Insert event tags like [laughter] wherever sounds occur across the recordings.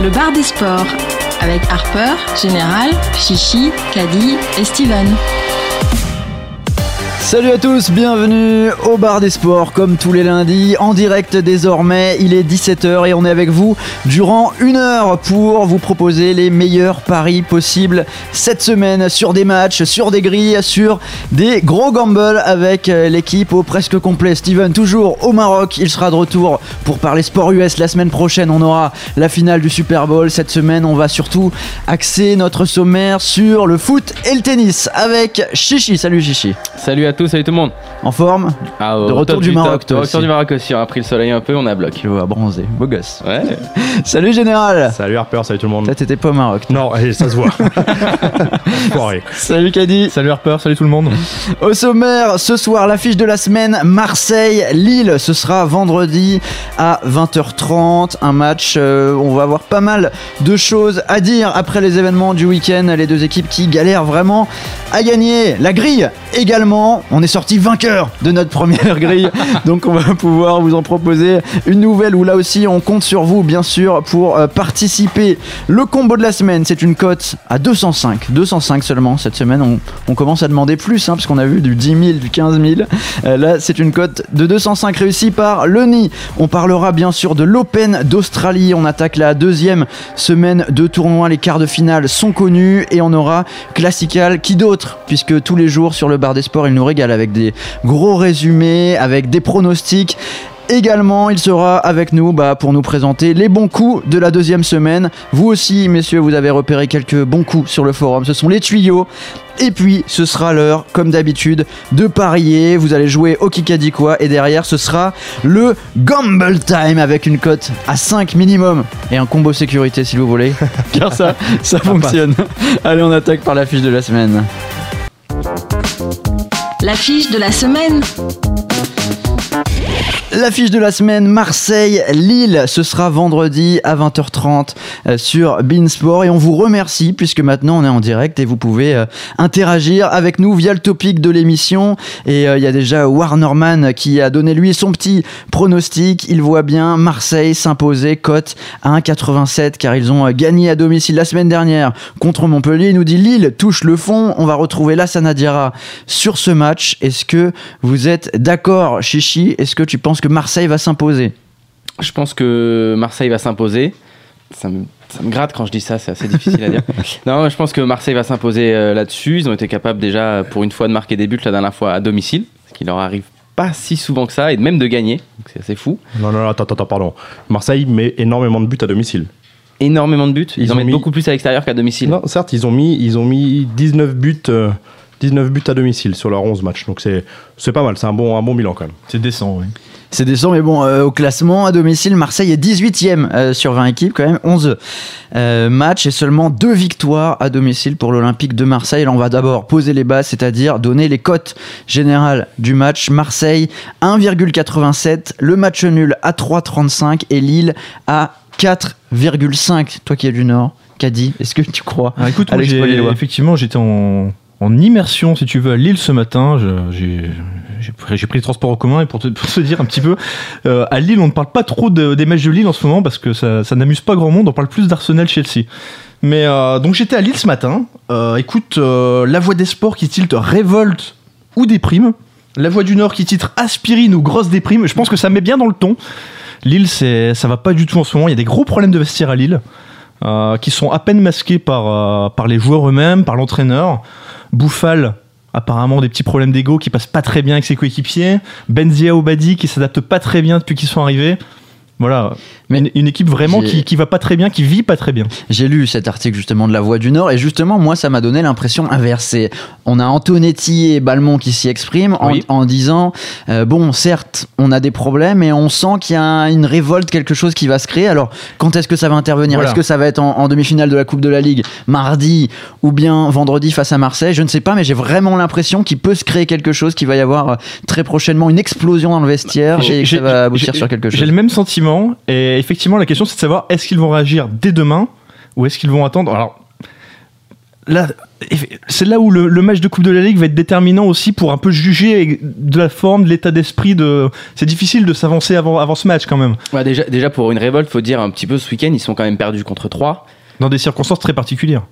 le bar des sports avec Harper, Général, Chichi, Caddy et Steven. Salut à tous, bienvenue au bar des sports comme tous les lundis, en direct désormais, il est 17h et on est avec vous durant une heure pour vous proposer les meilleurs paris possibles cette semaine sur des matchs, sur des grilles, sur des gros gambles avec l'équipe au presque complet. Steven toujours au Maroc, il sera de retour pour parler sport US la semaine prochaine, on aura la finale du Super Bowl. Cette semaine on va surtout axer notre sommaire sur le foot et le tennis avec Chichi. Salut Chichi. Salut à tous, salut tout le monde. En forme Ah, De retour du Maroc, toi De retour aussi. du Maroc aussi, on a pris le soleil un peu, on a bloc. Tu vois, bronzé, beau gosse. Ouais. [laughs] Salut Général Salut Harper, salut tout le monde. Toi t'étais pas au Maroc. Non, ça se voit. [laughs] Salut Caddy Salut Harper, salut tout le monde. Au sommaire, ce soir, l'affiche de la semaine, Marseille-Lille. Ce sera vendredi à 20h30. Un match, euh, on va avoir pas mal de choses à dire après les événements du week-end. Les deux équipes qui galèrent vraiment à gagner. La grille également. On est sorti vainqueur de notre première grille. [laughs] Donc on va pouvoir vous en proposer une nouvelle où là aussi on compte sur vous, bien sûr, pour euh, participer. Le combo de la semaine, c'est une cote à 205. 205 seulement cette semaine. On, on commence à demander plus, hein, parce qu'on a vu du 10 000, du 15 000. Euh, là, c'est une cote de 205 réussie par Lenny. On parlera bien sûr de l'Open d'Australie. On attaque la deuxième semaine de tournoi. Les quarts de finale sont connus et on aura Classical. Qui d'autre Puisque tous les jours sur le bar des sports, il nous régale avec des gros résumés, avec des pronostics. Également, il sera avec nous bah, pour nous présenter les bons coups de la deuxième semaine. Vous aussi, messieurs, vous avez repéré quelques bons coups sur le forum. Ce sont les tuyaux. Et puis, ce sera l'heure, comme d'habitude, de parier. Vous allez jouer au Kikadi quoi. Et derrière, ce sera le Gamble Time avec une cote à 5 minimum. Et un combo sécurité, si vous voulez. [laughs] Car ça, ça fonctionne. Allez, on attaque par la fiche de la semaine. L'affiche de la semaine, L'affiche de la semaine Marseille-Lille, ce sera vendredi à 20h30 euh, sur Beansport et on vous remercie puisque maintenant on est en direct et vous pouvez euh, interagir avec nous via le topic de l'émission. Et euh, il y a déjà Warnerman qui a donné lui son petit pronostic, il voit bien Marseille s'imposer cote à 1,87 car ils ont gagné à domicile la semaine dernière contre Montpellier, il nous dit Lille touche le fond, on va retrouver Lassana Diarra sur ce match, est-ce que vous êtes d'accord Chichi, est-ce que tu penses que Marseille va s'imposer Je pense que Marseille va s'imposer. Ça me, ça me gratte quand je dis ça, c'est assez difficile à dire. [laughs] Non, je pense que Marseille va s'imposer euh, là-dessus. Ils ont été capables déjà, pour une fois, de marquer des buts la dernière fois à domicile, ce qui leur arrive pas si souvent que ça, et même de gagner. C'est assez fou. Non, non, non, attends, attends, pardon. Marseille met énormément de buts à domicile. Énormément de buts. Ils, Ils en ont mettent mis- beaucoup plus à l'extérieur qu'à domicile. Non, certes, ils ont mis, ils ont mis 19 buts, euh, 19 buts à domicile sur leurs 11 matchs. Donc c'est, c'est pas mal, c'est un bon, un bon bilan quand même. C'est décent, oui. C'est décent, mais bon, euh, au classement, à domicile, Marseille est 18ème euh, sur 20 équipes, quand même 11 euh, matchs et seulement 2 victoires à domicile pour l'Olympique de Marseille. Là, on va d'abord poser les bases, c'est-à-dire donner les cotes générales du match. Marseille 1,87, le match nul à 3,35 et Lille à 4,5. Toi qui es du Nord, Caddy, est-ce que tu crois Alors, écoute, moi, effectivement, j'étais en, en immersion, si tu veux, à Lille ce matin. J'ai pris, les transports en commun et pour te, dire un petit peu, euh, à Lille, on ne parle pas trop de- des matchs de Lille en ce moment parce que ça, n'amuse pas grand monde. On parle plus d'Arsenal-Chelsea. Mais euh, donc j'étais à Lille ce matin. Euh, écoute, la voix des sports qui tilte révolte ou déprime. La voix du Nord qui titre aspirine ou grosse déprime. Je pense que ça met bien dans le ton. Lille, ça va pas du tout en ce moment. Il y a des gros problèmes de vestiaire à Lille. Euh, qui sont à peine masqués par, euh, par les joueurs eux-mêmes, par l'entraîneur. Bouffal, apparemment des petits problèmes d'ego qui passent pas très bien avec ses coéquipiers. Benzia Obadi qui s'adapte pas très bien depuis qu'ils sont arrivés. Voilà, Mais une, une équipe vraiment qui, qui va pas très bien, qui vit pas très bien. J'ai lu cet article justement de La Voix du Nord et justement moi ça m'a donné l'impression inversée. On a Antonetti et Balmont qui s'y expriment en, Oui. en disant euh, bon certes on a des problèmes et on sent qu'il y a une révolte, quelque chose qui va se créer. Alors quand est-ce que ça va intervenir? Voilà. Est-ce que ça va être en, en demi-finale de la Coupe de la Ligue mardi ou bien vendredi face à Marseille? Je ne sais pas mais j'ai vraiment l'impression qu'il peut se créer quelque chose, qu'il va y avoir euh, très prochainement une explosion dans le vestiaire et que ça va aboutir sur quelque chose. J'ai le même sentiment et effectivement la question c'est de savoir est-ce qu'ils vont réagir dès demain ou est-ce qu'ils vont attendre? Alors là, c'est là où le, le match de Coupe de la Ligue va être déterminant aussi pour un peu juger de la forme, de l'état d'esprit. De... C'est difficile de s'avancer avant, avant ce match quand même, Ouais, déjà, déjà, pour une révolte, faut dire un petit peu ce week-end, ils sont quand même perdus contre 3. dans des circonstances très particulières.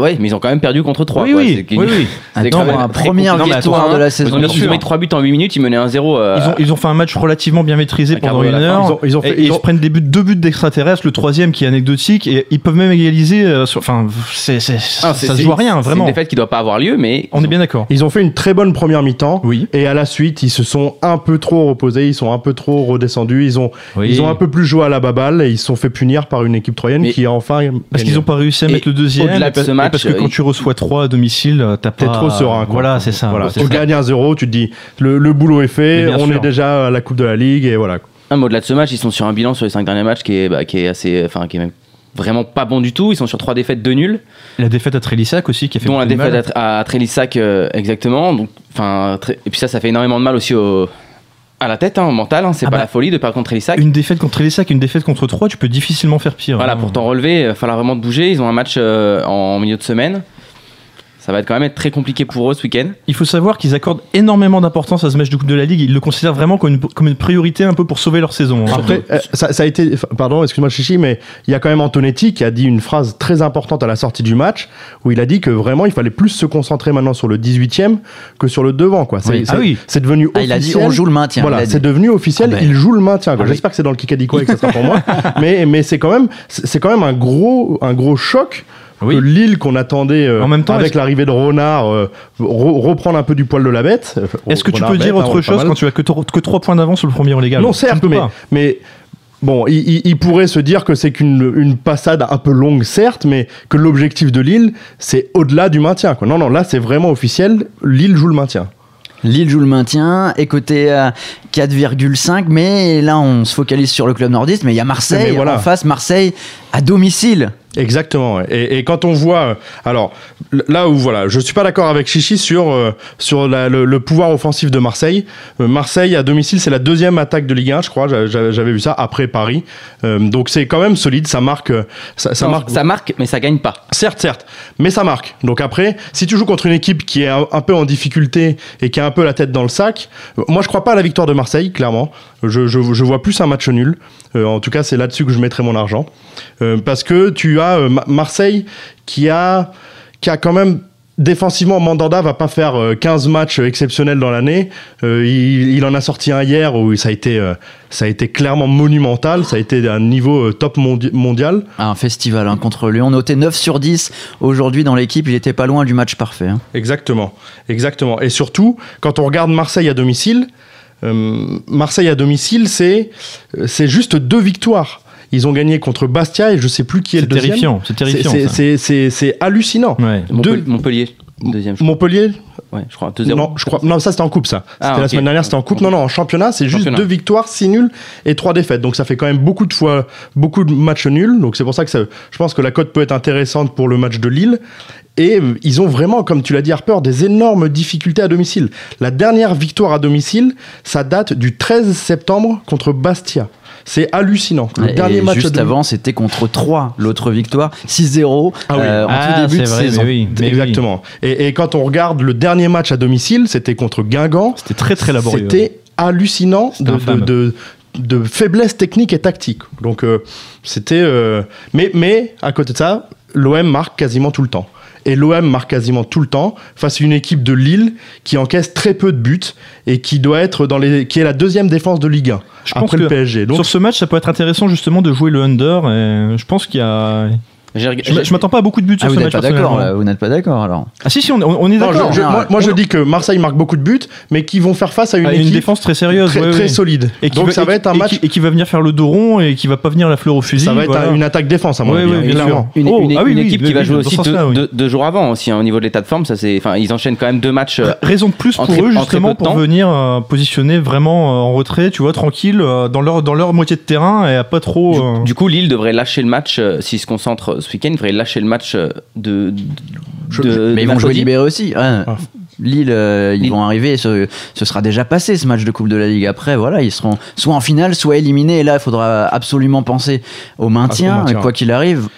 Ouais, mais ils ont quand même perdu contre 3. oui, oui, oui, [laughs] oui. C'est Attends, quand même première compliqué. victoire Non, de la attends, saison. Ils ont, mis 3 buts en 8 minutes, ils menaient 1-0. euh, Ils ont, ils ont fait un match relativement bien maîtrisé À pendant une heure. Ils ont- ils ont fait- et ils ils ont- se prennent des buts, deux buts d'extraterrestres, le troisième qui est anecdotique, et ils peuvent même égaliser. euh, sur- Enfin, c'est, c'est- Ah, ça c'est- se c'est- joue à rien, C'est vraiment. une défaite qui doit pas avoir lieu, mais. On est bien d'accord. Ils ont fait une très bonne première mi-temps. Oui. Et à la suite, ils se sont un peu trop reposés, ils sont un peu trop redescendus, ils ont, Oui. ils ont un peu plus joué à la baballe et ils se sont fait punir par une équipe troyenne qui a enfin. Parce qu'ils n'ont pas réussi à Et mettre le deuxième. De match, parce que quand tu reçois 3 à domicile, euh, t'as T'es pas. trop serein. quoi. Voilà, c'est ça. Voilà. Au gagner 1-0, tu te dis le, le boulot est fait, on sûr. est déjà à la Coupe de la Ligue et voilà. Ah, mais au-delà de ce match, ils sont sur un bilan sur les 5 derniers matchs qui est, bah, qui est assez. Enfin, qui est même vraiment pas bon du tout. Ils sont sur 3 défaites, 2 nuls. La défaite à Trélissac aussi, qui a fait dont la de mal. défaite à, à Trélissac euh, exactement. Donc, enfin, très- et puis ça, ça fait énormément de mal aussi au, à la tête, hein, au mental. hein. C'est Ah pas bah, la folie de perdre contre Trélissac. Une défaite contre Trélissac, une défaite contre 3, tu peux difficilement faire pire. Voilà, hein. pour t'en relever, il va falloir vraiment te bouger. Ils ont un match euh, en milieu de semaine. Ça va être quand même être très compliqué pour eux ce week-end. Il faut savoir qu'ils accordent énormément d'importance à ce match de Coupe de la Ligue. Ils le considèrent vraiment comme une, comme une priorité un peu pour sauver leur saison. hein. Après, euh, ça, ça a été, pardon, excuse-moi Chichi, mais il y a quand même Antonetti qui a dit une phrase très importante à la sortie du match où il a dit que vraiment il fallait plus se concentrer maintenant sur le 18e que sur le devant. Quoi. C'est, Oui. c'est- Ah oui. c'est devenu Ah, il a dit officiel. on joue le maintien. Voilà, c'est devenu officiel, Ah ben. il joue le maintien. quoi. Ah oui. J'espère que c'est dans le Kikadico et que ça sera pour moi. [laughs] Mais, mais c'est quand même, c'est c'est quand même un gros, un gros choc. Oui. Que Lille qu'on attendait euh, En même temps, avec l'arrivée de Renard euh, re- reprendre un peu du poil de la bête. Euh, Est-ce que tu peux dire bête, hein, autre chose quand tu as que, que 3 points d'avance sur le premier relégable Non, certes, mais, mais bon, il, il- il pourrait se dire que c'est qu'une une passade un peu longue, certes, mais que l'objectif de Lille, c'est au-delà du maintien. Quoi. Non, non, là, c'est vraiment officiel. Lille joue le maintien. Lille joue le maintien, est coté à 4,5, mais là on se focalise sur le club nordiste, mais il y a Marseille voilà. en face, Marseille à domicile. Exactement. Et, et quand on voit, euh, alors là où voilà, je suis pas d'accord avec Chichi sur euh, sur la- le, le pouvoir offensif de Marseille. Euh, Marseille à domicile, c'est la deuxième attaque de Ligue 1, je crois. J'a- j'a- J'avais vu ça après Paris. Euh, donc c'est quand même solide. Ça marque, ça, ça Non, marque. ça marque, mais ça gagne pas. Certes, certes, mais ça marque. Donc après, si tu joues contre une équipe qui est un, un peu en difficulté et qui a un peu la tête dans le sac, moi je crois pas à la victoire de Marseille, clairement. Je, je, je vois plus un match nul. Euh, en tout cas, c'est là-dessus que je mettrai mon argent. Euh, parce que tu as euh, Ma- Marseille qui a, qui a quand même défensivement, Mandanda va pas faire euh, 15 matchs exceptionnels dans l'année. Euh, il, il en a sorti un hier où ça a été, euh, ça a été clairement monumental. Ça a été un niveau top mondi- mondial. Un festival hein, contre Lyon, noté 9 sur 10 aujourd'hui dans l'équipe, il était pas loin du match parfait. hein. Exactement, exactement. Et surtout, quand on regarde Marseille à domicile, Marseille à domicile, c'est euh, c'est juste deux victoires. Ils ont gagné contre Bastia et je sais plus qui est, le deuxième. terrifiant, c'est terrifiant. C'est- ça. C'est c'est- c'est hallucinant. Ouais. Deux- Montpellier, deuxième. je. Montpellier, Ouais, je crois. 2-0. non, je crois, non, ça c'était en coupe ça. C'était Ah, la ok. semaine dernière, c'était en coupe. Non, non, en championnat, c'est juste Championnat. deux victoires, six nuls et trois défaites. Donc ça fait quand même beaucoup de fois, beaucoup de matchs nuls. Donc c'est pour ça que ça- je pense que la cote peut être intéressante pour le match de Lille. Et ils ont vraiment, comme tu l'as dit Harper, des énormes difficultés à domicile. La dernière victoire à domicile, ça date du 13 septembre contre Bastia. C'est hallucinant. Le Et dernier match juste avant, c'était contre 3, l'autre victoire, 6-0 Ah oui. euh, en Ah, tout début de c'est vrai, saison. mais oui, mais oui. Exactement. Et, et quand on regarde le dernier match à domicile, c'était contre Guingamp. C'était très très laborieux. C'était hallucinant C'était de, infâme. de, de, de faiblesse technique et tactique. Donc euh, c'était. euh, mais, mais à côté de ça, l'OM marque quasiment tout le temps. Et l'OM marque quasiment tout le temps face à une équipe de Lille qui encaisse très peu de buts et qui doit être dans les, qui est la deuxième défense de Ligue 1 Je pense après le que PSG. Donc Sur ce match, ça peut être intéressant justement de jouer le under. Et je pense qu'il y a. Je m'attends pas à beaucoup de buts Ah, sur vous ce n'êtes match. pas d'accord, vous n'êtes pas d'accord alors. Ah si si, on, on est d'accord. moi, je dis que Marseille marque beaucoup de buts, mais qui vont faire face à une Ah, une équipe défense très sérieuse, très, ouais, très ouais. solide. Et qui Donc va- ça va être un et match. qui- et qui va venir faire le dos rond et qui va pas venir la fleur au fusil. Ça va être voilà. une attaque défense à mon Ouais, avis, clairement. Une, Oh, une- ah oui, une oui, équipe oui, qui va jouer aussi deux, jours avant aussi hein, au niveau de l'état de forme ça c'est enfin ils enchaînent quand même deux matchs Raison de plus pour eux justement pour venir euh, positionner vraiment euh, en retrait, tu vois, tranquille euh, dans leur dans leur moitié de terrain et à pas trop. du, coup Lille devrait lâcher le match s'ils se concentrent ce week-end ils devraient lâcher le match euh, de, de, de- Mais ils vont jouer libéré aussi. ouais. Ah. Lille, euh, ils Lille. vont arriver, ce, ce sera déjà passé ce match de Coupe de la Ligue. Après, voilà, ils seront soit en finale, soit éliminés. Et là, il faudra absolument penser au maintien, maintien. quoi qu'il arrive.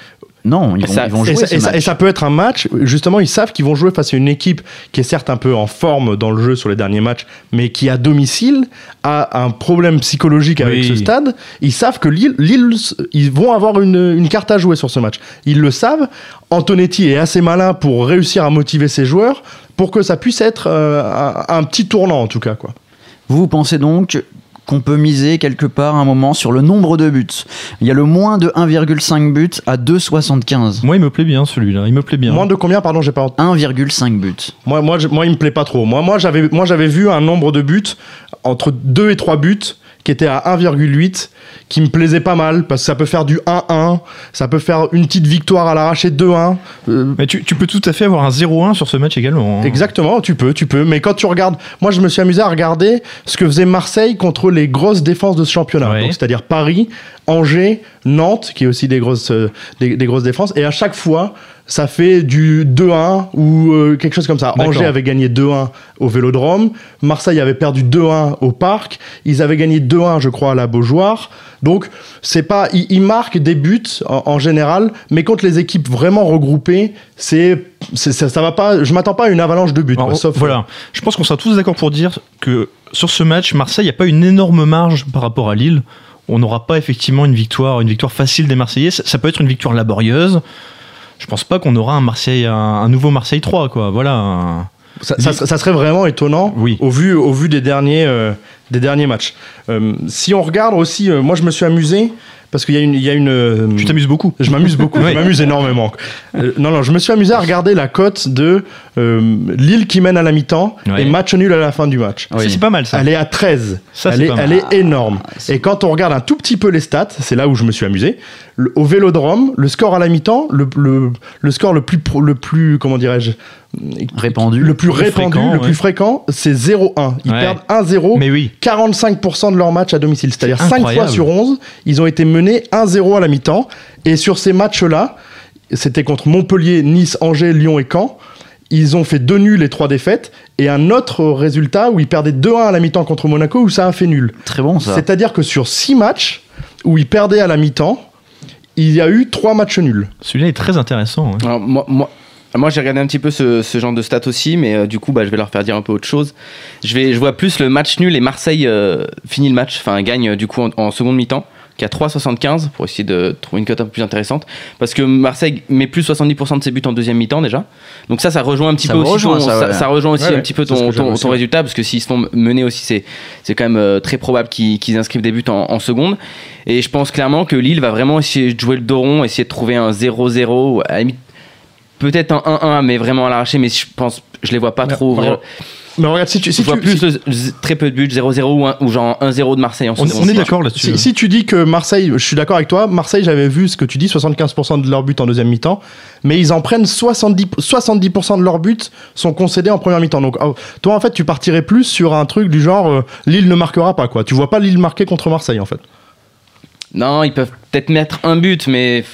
Non, ils vont, Ça- ils vont Et jouer ce et ça- match. et ça peut être un match, justement, ils savent qu'ils vont jouer face à une équipe qui est certes un peu en forme dans le jeu sur les derniers matchs, mais qui à domicile a un problème psychologique avec Oui. ce stade. Ils savent que Lille, Lille, ils vont avoir une, une carte à jouer sur ce match. Ils le savent. Antonetti est assez malin pour réussir à motiver ses joueurs pour que ça puisse être euh, un, un petit tournant en tout cas. Quoi. Vous pensez donc qu'on peut miser quelque part un moment sur le nombre de buts Il y a le moins de 1,5 buts à 2,75. Moi, il me plaît bien celui-là. Il me plaît bien. Moins de combien, pardon, j'ai pas entendu 1,5 buts. Moi, moi, je- moi, il me plaît pas trop. Moi, moi, j'avais, moi, j'avais vu un nombre de buts entre 2 et 3 buts qui était à 1,8 qui me plaisait pas mal parce que ça peut faire du 1-1, ça peut faire une petite victoire à l'arraché 2-1. Euh, Mais tu, tu peux tout à fait avoir un 0-1 sur ce match également. hein. Exactement, tu peux, tu peux. Mais quand tu regardes, moi je me suis amusé à regarder ce que faisait Marseille contre les grosses défenses de ce championnat. Ouais. C'est-à-dire Paris, Angers, Nantes, qui est aussi des grosses, euh, des, des grosses défenses. Et à chaque fois, ça fait du 2-1 ou euh, quelque chose comme ça. Angers avait gagné 2-1 au Vélodrome. Marseille avait perdu 2-1 au Parc. Ils avaient gagné 2-1, je crois, à la Beaujoire. Donc, c'est pas, ils, ils marquent des buts en, en général, mais contre les équipes vraiment regroupées, c'est, c'est- ça, ça va pas. Je m'attends pas à une avalanche de buts. Alors, quoi, sauf voilà. Je pense qu'on sera tous d'accord pour dire que sur ce match, Marseille n'a pas une énorme marge par rapport à Lille. On n'aura pas effectivement une victoire, une victoire facile des Marseillais. Ça, ça peut être une victoire laborieuse. Je pense pas qu'on aura un Marseille, un, un nouveau Marseille 3, quoi. Voilà. un- Ça, ça serait- ça serait vraiment étonnant Oui. au, vu, au vu des derniers, euh, des derniers matchs. Euh, si on regarde aussi, euh, moi je me suis amusé parce qu'il y a une. il Y a une Tu t'amuses beaucoup. je m'amuse beaucoup, [laughs] je m'amuse énormément. Non, non, je me suis amusé à regarder la cote de euh, Lille qui mène à la mi-temps Ouais. et match nul à la fin du match. C'est pas mal ça. Elle est à 13. Ça, elle c'est est, pas mal. elle est énorme. c'est- Et quand on regarde un tout petit peu les stats, c'est là où je me suis amusé. Le- au Vélodrome, le score à la mi-temps, le, le, le score le plus, pro- le plus comment dirais-je, Répandu. le plus Le plus répandu, fréquent, le ouais. plus fréquent, c'est 0-1. Ils Ouais. perdent 1-0. Mais oui. 45% de leurs matchs à domicile. C'est-à-dire C'est 5 fois sur 11, ils ont été menés 1-0 à la mi-temps. Et sur ces matchs-là, c'était contre Montpellier, Nice, Angers, Lyon et Caen. Ils ont fait deux nuls et trois défaites. Et un autre résultat où ils perdaient 2-1 à la mi-temps contre Monaco où ça a fait nul. Très bon ça. C'est-à-dire que sur 6 matchs où ils perdaient à la mi-temps, il y a eu 3 matchs nuls. Celui-là est très intéressant. hein. ouais. Alors, moi, moi, moi, j'ai regardé un petit peu ce, ce genre de stats aussi, mais euh, du coup, bah, je vais leur faire dire un peu autre chose. Je, vais, je vois plus le match nul et Marseille euh, finit le match, enfin gagne euh, du coup en, en seconde mi-temps, qui a 3,75 pour essayer de trouver une cote un peu plus intéressante. Parce que Marseille met plus 70% de ses buts en deuxième mi-temps déjà. Donc ça, ça rejoint un petit Ça peu aussi, rejoint, ton- ça, ça, ouais. ça rejoint aussi Ouais, un petit peu ton, ton, résultat, parce que s'ils se font mener aussi, c'est c'est quand même euh, très probable qu'ils qu'ils inscrivent des buts en, en seconde. Et je pense clairement que Lille va vraiment essayer de jouer le dos rond, essayer de trouver un 0-0, ou à la limite peut-être un 1-1, mais vraiment à l'arraché, mais je pense, je les vois pas trop ouvrir. Mais regarde, si tu, si vois tu- plus si- le- très peu de buts, 0-0 ou, un- ou genre 1-0 de Marseille en On, on est d'accord là-dessus. Si, si tu dis que Marseille, je suis d'accord avec toi, Marseille, j'avais vu ce que tu dis, 75% de leurs buts en deuxième mi-temps, mais ils en prennent 70%, 70% de leurs buts sont concédés en première mi-temps. Donc, oh, toi, en fait, tu partirais plus sur un truc du genre euh, Lille ne marquera pas, quoi. Tu vois pas Lille marquer contre Marseille, en fait. Non, ils peuvent peut-être mettre un but, mais.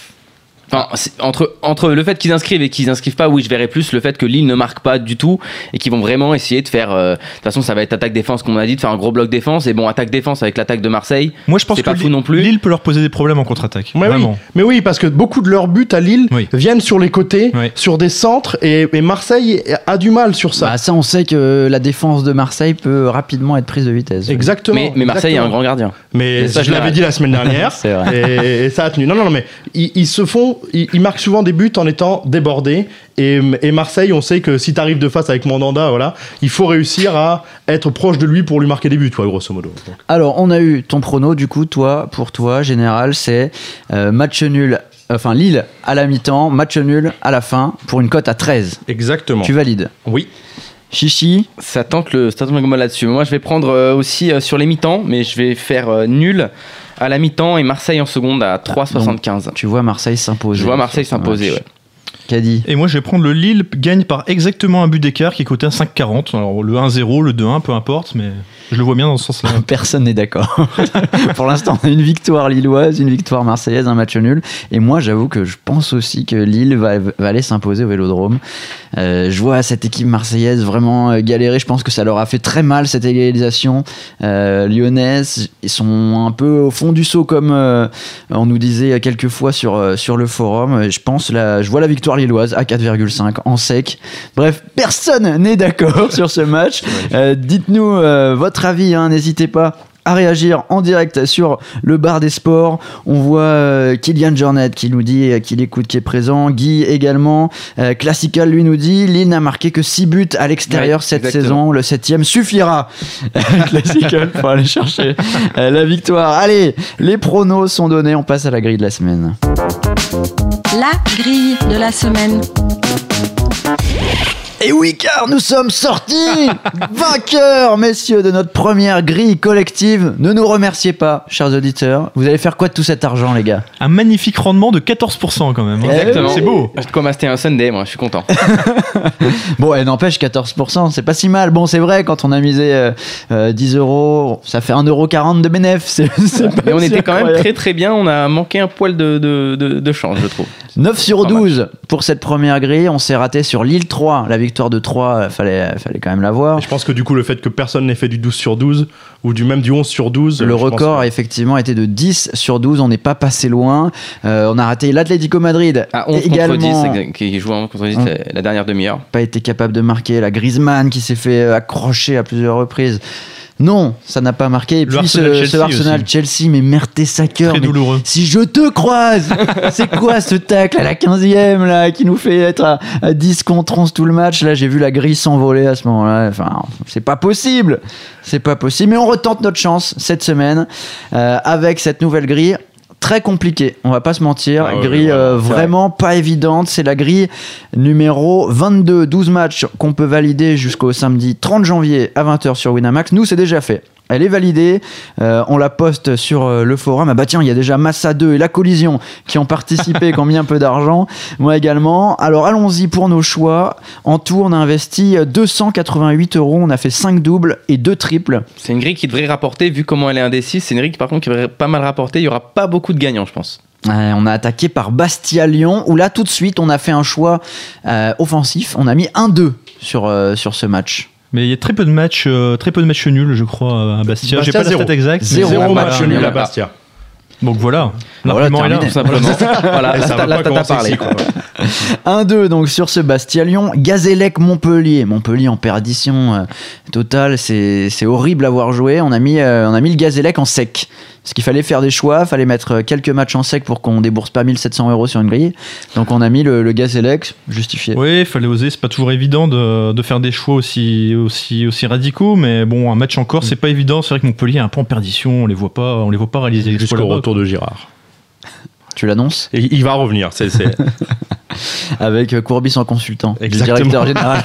Enfin, c'est- entre, entre le fait qu'ils inscrivent et qu'ils inscrivent pas, oui, je verrais plus le fait que Lille ne marque pas du tout et qu'ils vont vraiment essayer de faire. euh, de toute façon, ça va être attaque-défense, comme on a dit, de faire un gros bloc défense. Et bon, attaque-défense avec l'attaque de Marseille. Moi, je pense c'est que pas fou Lille- non plus. Lille peut leur poser des problèmes en contre-attaque. Mais oui, Vraiment. mais oui, parce que beaucoup de leurs buts à Lille Oui. viennent sur les côtés, Oui. sur des centres, et, et Marseille a du mal sur ça. Bah, ça, on sait que la défense de Marseille peut rapidement être prise de vitesse. Exactement. Mais, mais Marseille a un exactement. grand gardien. Mais Mais ça, je l'avais dit la semaine [laughs] dernière. C'est vrai. et, et ça a tenu. Non, non, non, mais ils, ils se font, ils, ils marquent souvent des buts en étant débordés. Et, et Marseille, on sait que si tu arrives de face avec Mandanda, voilà, il faut réussir à être proche de lui pour lui marquer des buts, ouais, grosso modo. Donc, Alors, on a eu ton prono, du coup, toi, pour toi, général, c'est euh, match nul, enfin Lille à la mi-temps, match nul à la fin, pour une cote à 13. Exactement. Tu valides Oui. Chichi, Ça tente le ça tente le là-dessus. Moi, je vais prendre euh, aussi euh, sur les mi-temps, mais je vais faire euh, nul à la mi-temps et Marseille en seconde à 3,75. tu vois Marseille s'imposer. Je vois Marseille s'imposer, ouais. Caddy. Et moi, je vais prendre le Lille gagne par exactement un but d'écart qui est coté à 5,40. Alors le 1-0, le 2-1, peu importe, mais je le vois bien dans ce sens-là. [laughs] Personne n'est d'accord. [laughs] Pour l'instant, on a une victoire lilloise, une victoire marseillaise, un match nul. Et moi, j'avoue que je pense aussi que Lille va, va aller s'imposer au Vélodrome. Euh, je vois cette équipe marseillaise vraiment euh, galérer. Je pense que ça leur a fait très mal cette égalisation euh, lyonnaise. Ils sont un peu au fond du saut comme euh, on nous disait quelques fois sur, euh, sur le forum. Je pense là, je vois la victoire lilloise à 4,5 en sec. Bref, personne n'est d'accord [laughs] sur ce match. Euh, Dites-nous euh, votre avis, hein, n'hésitez pas à réagir en direct sur le bar des sports. On voit euh, Kylian Jornet qui nous dit euh, qu'il écoute, qui est présent. Guy également. Euh, Classical lui nous dit Lille n'a marqué que 6 buts à l'extérieur Ouais, cette exactement. saison. Le septième suffira. [laughs] Classical pour aller chercher euh, la victoire. Allez, les pronos sont donnés. On passe à la grille de la semaine. La grille de la semaine. Et oui, car nous sommes sortis [laughs] vainqueurs, messieurs, de notre première grille collective. Ne nous remerciez pas, chers auditeurs. Vous allez faire quoi de tout cet argent, les gars? Un magnifique rendement de 14% quand même. hein. Exactement. C'est beau. Comme c'était un Sunday, moi, je suis content. [laughs] Bon, elle n'empêche 14%, c'est pas si mal. Bon, c'est vrai, quand on a misé euh, euh, 10 euros, ça fait 1,40€ de bénéf. [laughs] C'est, c'est pas Mais on si était quand même incroyable. très très bien. On a manqué un poil de, de, de, de chance, je trouve. 9 sur Pas mal. 12 pour cette première grille. On s'est raté sur l'île 3. La victoire de 3, euh, fallait, fallait quand même la voir. Et je pense que du coup, le fait que personne n'ait fait du 12 sur 12 ou du même du 11 sur 12. Le record que- a effectivement été de 10 sur 12. On n'est pas passé loin. Euh, on a raté l'Atlético Madrid. À 11 également. contre 10, exact- qui joue à 11 contre 10 Hum. c'est la dernière demi-heure. pas été capable de marquer. La Griezmann qui s'est fait euh, accrocher à plusieurs reprises. Non, ça n'a pas marqué. Et Le puis Arsenal ce, Chelsea ce Arsenal Chelsea, mais Mertesacker. Très mais douloureux. Si je te croise, [laughs] c'est quoi ce tacle à la 15e là qui nous fait être à, à 10 contre 11 tout le match? Là, j'ai vu la grille s'envoler à ce moment-là. Enfin, c'est pas possible. C'est pas possible. Mais on retente notre chance cette semaine euh, avec cette nouvelle grille. Très compliquée, on va pas se mentir. Ah grille ouais, euh, vraiment pas évidente. C'est la grille numéro 22. 12 matchs qu'on peut valider jusqu'au samedi 30 janvier à 20h sur Winamax. Nous, c'est déjà fait. Elle est validée, Euh, on la poste sur euh, le forum. Ah bah tiens, il y a déjà Massa 2 et La Collision qui ont participé, qui ont mis un peu d'argent. Moi également. Alors allons-y pour nos choix. En tout, on a investi 288 euros. On a fait 5 doubles et 2 triples. C'est une grille qui devrait rapporter, vu comment elle est indécise. C'est une grille qui, par contre, qui devrait pas mal rapporter. Il y aura pas beaucoup de gagnants, je pense. Euh, on a attaqué par Bastia-Lyon, où là tout de suite on a fait un choix euh, offensif. On a mis 1-2 sur, sur ce match. Mais il y a très peu de matchs, euh, très peu de matchs nuls, je crois, à Bastia. J'ai pas la zéro. stat exacte. mais Zéro Zéro match match nul à Bastia. Donc voilà. Voilà, est là. Tout simplement. [laughs] [laughs] voilà, ça là, t'as parlé. ici, quoi. 1-2 donc sur ce Bastia-Lyon. Gazélec-Montpellier. Montpellier en perdition euh, totale. C'est horrible à voir jouer. On a mis, euh, on a mis le Gazélec en sec. Parce qu'il fallait faire des choix, fallait mettre euh, quelques matchs en sec pour qu'on débourse pas 1700 euros sur une grille. Donc on a mis le, le Gazélec justifié. Oui, il fallait oser. C'est pas toujours évident de, de faire des choix aussi, aussi, aussi radicaux. Mais bon, un match encore, c'est pas évident. C'est vrai que Montpellier est un peu en perdition. On les voit pas, on les voit pas réaliser les retour de Girard. Tu l'annonces Et il va revenir. C'est, c'est- [laughs] avec euh, Courbis en consultant, le Exactement. directeur général.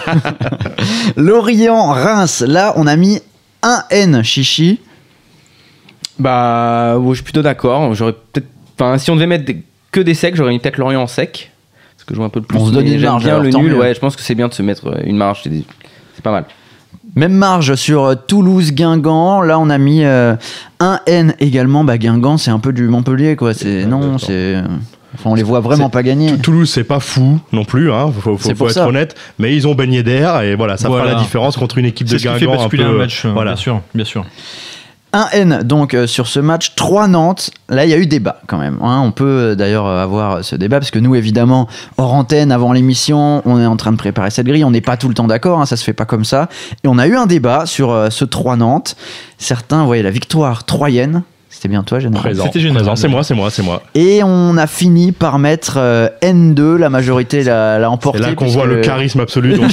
[laughs] Lorient-Reims. Là, on a mis un N chichi. Bah, ouais, je suis plutôt d'accord. J'aurais peut-être. Enfin, si on devait mettre des- que des secs, j'aurais mis peut-être Lorient en sec. Parce que je joue un peu le plus. On se donne une j'aime marge, bien alors, le nul. mieux. Ouais, je pense que c'est bien de se mettre euh, une marge. C'est c'est pas mal. Même marge sur euh, Toulouse-Guingamp. Là, on a mis euh, un N également. Bah, Guingamp, c'est un peu du Montpellier, quoi. C'est Ouais, non, c'est. euh, Enfin, on les voit vraiment pas gagner. Toulouse, c'est pas fou non plus, hein. faut, être ça. honnête, mais ils ont baigné d'air et voilà, ça Voilà. fera la différence contre une équipe de C'est ce qui fait Guingamp un peu. un match. voilà. Bien sûr, bien sûr. Un N donc euh, sur ce match, 3 Nantes. Là, il y a eu débat quand même. hein. On peut euh, d'ailleurs euh, avoir ce débat parce que nous, évidemment, hors antenne, avant l'émission, on est en train de préparer cette grille. On n'est pas tout le temps d'accord, hein, ça se fait pas comme ça. Et on a eu un débat sur ce 3 Nantes. Certains voyaient la victoire troyenne. C'était bien toi, Général. Présent, C'était général. présent. c'est moi, c'est moi, c'est moi. Et on a fini par mettre euh, N2. La majorité l'a, l'a C'est emporté. là qu'on voit le charisme absolu. Donc,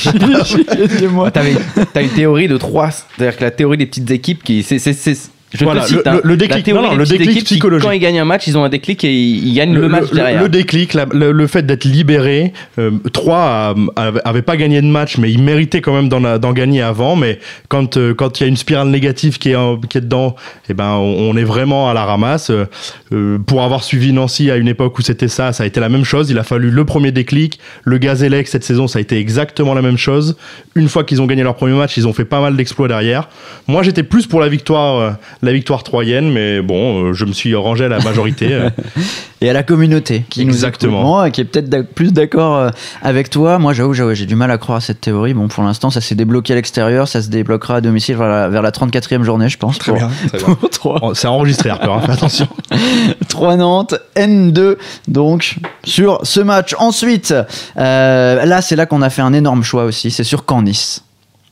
t'as une théorie de trois. C'est-à-dire que la théorie des petites équipes qui. C'est c'est- c'est- Je Voilà, te cite, le- hein, le- déclic- la théorie non, non, des le déclic qui, psychologique. quand ils gagnent un match, ils ont un déclic et ils, ils gagnent le, match derrière. le déclic, la- le, fait d'être libéré. Euh, Troyes euh, avait pas gagné de match, mais il méritait quand même d'en d'en gagner avant. Mais quand euh, quand il y a une spirale négative qui est qui est dedans, eh ben on, on est vraiment à la ramasse. Euh, euh, pour avoir suivi Nancy à une époque où c'était ça, ça a été la même chose. Il a fallu le premier déclic. Le Gazélec cette saison, ça a été exactement la même chose. Une fois qu'ils ont gagné leur premier match, ils ont fait pas mal d'exploits derrière. Moi, j'étais plus pour la victoire, euh, la victoire troyenne, mais bon, euh, je me suis rangé à la majorité. euh. [laughs] Et à la communauté qui Exactement. nous écoute, moi, qui est peut-être plus d'accord euh, avec toi. Moi, j'avoue, j'avoue, j'ai du mal à croire à cette théorie. Bon, pour l'instant, ça s'est débloqué à l'extérieur, ça se débloquera à domicile vers la, vers la 34e journée, je pense. Très pour, bien, [laughs] très bien. pour. Oh, C'est enregistré, Harper, hein, fais attention. [laughs] 3 Nantes, N2, donc sur ce match. Ensuite, euh, là, c'est là qu'on a fait un énorme choix aussi, c'est sur Caen-Nice.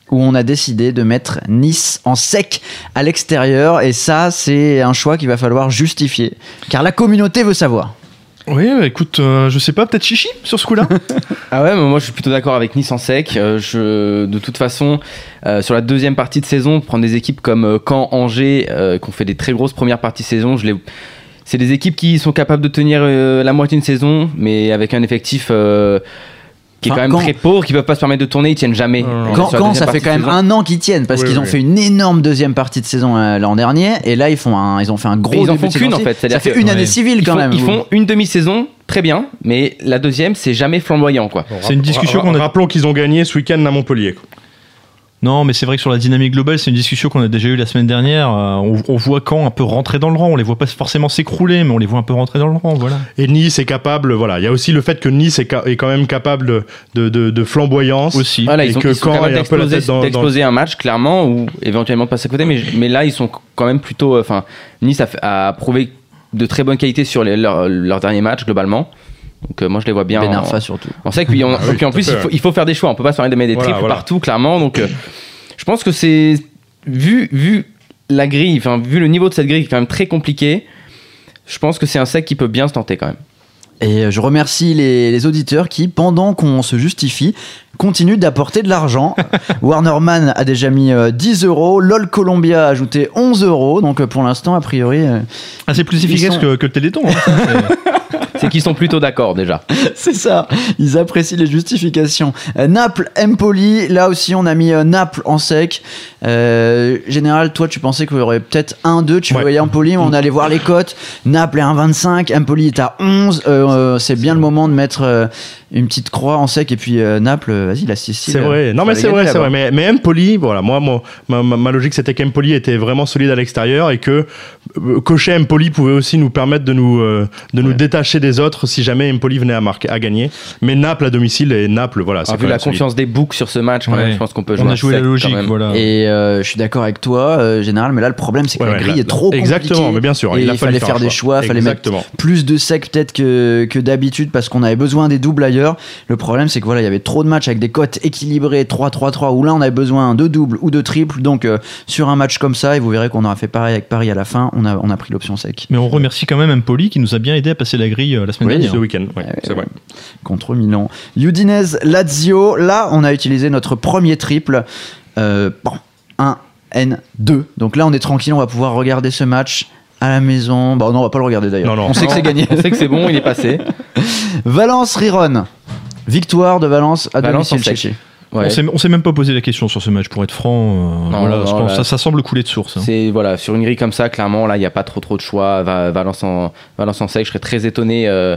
Où on a décidé de mettre Nice en sec à l'extérieur. Et ça, c'est un choix qu'il va falloir justifier. Car la communauté veut savoir. Oui, bah, écoute, euh, je sais pas, peut-être Chichi sur ce coup-là [laughs] Ah ouais, mais moi je suis plutôt d'accord avec Nice en sec. Euh, je, de toute façon, euh, sur la deuxième partie de saison, prendre des équipes comme euh, Caen, Angers, euh, qui ont fait des très grosses premières parties de saison, je les... c'est des équipes qui sont capables de tenir euh, la moitié de saison, mais avec un effectif euh, qui est quand même quand- très pauvre, qui peuvent pas se permettre de tourner, ils tiennent jamais. Quand, ça fait quand même un an qu'ils tiennent parce Oui, qu'ils ont oui. fait une énorme deuxième partie de saison euh, l'an dernier et là ils font un, ils ont fait un gros Mais ils en font qu'une, en fait, ça fait que- une année Ouais. civile Ils quand font, même ils font une demi-saison très bien, mais la deuxième, c'est jamais flamboyant quoi. C'est une discussion qu'on a- Rappelons qu'ils ont gagné ce week-end à Montpellier. quoi. Non, mais c'est vrai que sur la dynamique globale, c'est une discussion qu'on a déjà eue la semaine dernière. Euh, on, on voit quand un peu rentrer dans le rang. On les voit pas forcément s'écrouler, mais on les voit un peu rentrer dans le rang. Voilà. Et Nice est capable, voilà. Il y a aussi le fait que Nice est, ca- est quand même capable de, de, de flamboyance. Aussi. Voilà, Et ils, ont, que ils sont Caen capables d'exploser dans- un match, clairement, ou éventuellement de passer à côté. Mais, mais là, ils sont quand même plutôt. euh, Enfin, Nice a, prouvé de très bonnes qualités sur les- leur, leur dernier match, globalement. Donc, euh, moi, je les vois bien. Ben en- Arfa surtout. On sait Ah oui, puis en tout à plus, il faut, il faut faire des choix. On peut pas se permettre de mettre des Voilà, triples voilà. partout, clairement. Donc, euh, je pense que c'est. Vu, vu la grille, enfin, vu le niveau de cette grille qui est quand même très compliqué, je pense que c'est un sec qui peut bien se tenter quand même. Et euh, je remercie les, les auditeurs qui, pendant qu'on se justifie, continuent d'apporter de l'argent. [laughs] Warnerman a déjà mis euh, 10 euros, LOL Columbia a ajouté 11 euros. Donc pour l'instant, a priori, euh, Ah, c'est plus efficace sont- que, que le Téléthon. hein, ça, [laughs] c'est- qu'ils sont plutôt d'accord déjà. [laughs] c'est ça. Ils apprécient les justifications. Euh, Naples, Empoli, là aussi on a mis euh, Naples en sec. Euh, Général, toi tu pensais qu'il y aurait peut-être 1-2, tu Ouais. voyais Empoli, mais on allait voir les cotes. Naples est à 1,25, Empoli est à 11. Euh, euh, c'est bien le moment de mettre une petite croix en sec et puis euh, Naples, euh, vas-y, la Sicile. C'est vrai. euh, Non, mais c'est vrai, c'est vrai. Mais, mais Empoli, voilà, moi, mon- ma, ma- ma logique, c'était qu'Empoli était vraiment solide à l'extérieur et que euh, cocher Empoli pouvait aussi nous permettre de nous, euh, de nous détacher des autres si jamais Empoli venait à, marquer, à gagner. Mais Naples à domicile et Naples, voilà, c'est Ah, quand vu la solide. confiance des books sur ce match, quand même, je pense qu'on peut jouer On a joué la sec, logique, voilà. Et euh, je suis d'accord avec toi, euh, Général, mais là le problème c'est que Ouais, la grille là- est trop compliquée. Exactement, mais bien sûr, Et il a il fallu fallait faire des choix. choix, fallait mettre plus de sec peut-être que, que d'habitude parce qu'on avait besoin des doubles ailleurs. Le problème c'est que voilà, il y avait trop de matchs avec des cotes équilibrées 3-3-3 où là on avait besoin de doubles ou de triples. Donc euh, sur un match comme ça, et vous verrez qu'on aura fait pareil avec Paris à la fin, on a, on a pris l'option sec Mais on remercie quand même Empoli qui nous a bien aidé à passer la grille euh, la semaine Oui, dernière. Ce week-end, ouais, Ouais, c'est vrai. contre Milan. Udinese Lazio, là on a utilisé notre premier triple. Euh, bon, 1 N2. Donc là on est tranquille, on va pouvoir regarder ce match à la maison. Bon non, on va pas le regarder d'ailleurs. Non, non. On sait que c'est [laughs] gagné. On sait que c'est bon, il est passé. [laughs] Valence Riron. Victoire de Valence à Valence domicile en sec. Chichi. Ouais. On s'est- On s'est même pas posé la question sur ce match, pour être franc. euh, Non, voilà, non, je pense là- que ça, ça semble couler de source. hein. C'est voilà sur une grille comme ça, clairement là il n'y a pas trop trop de choix. Va- Valence en Valence en sec, je serais très étonné. euh,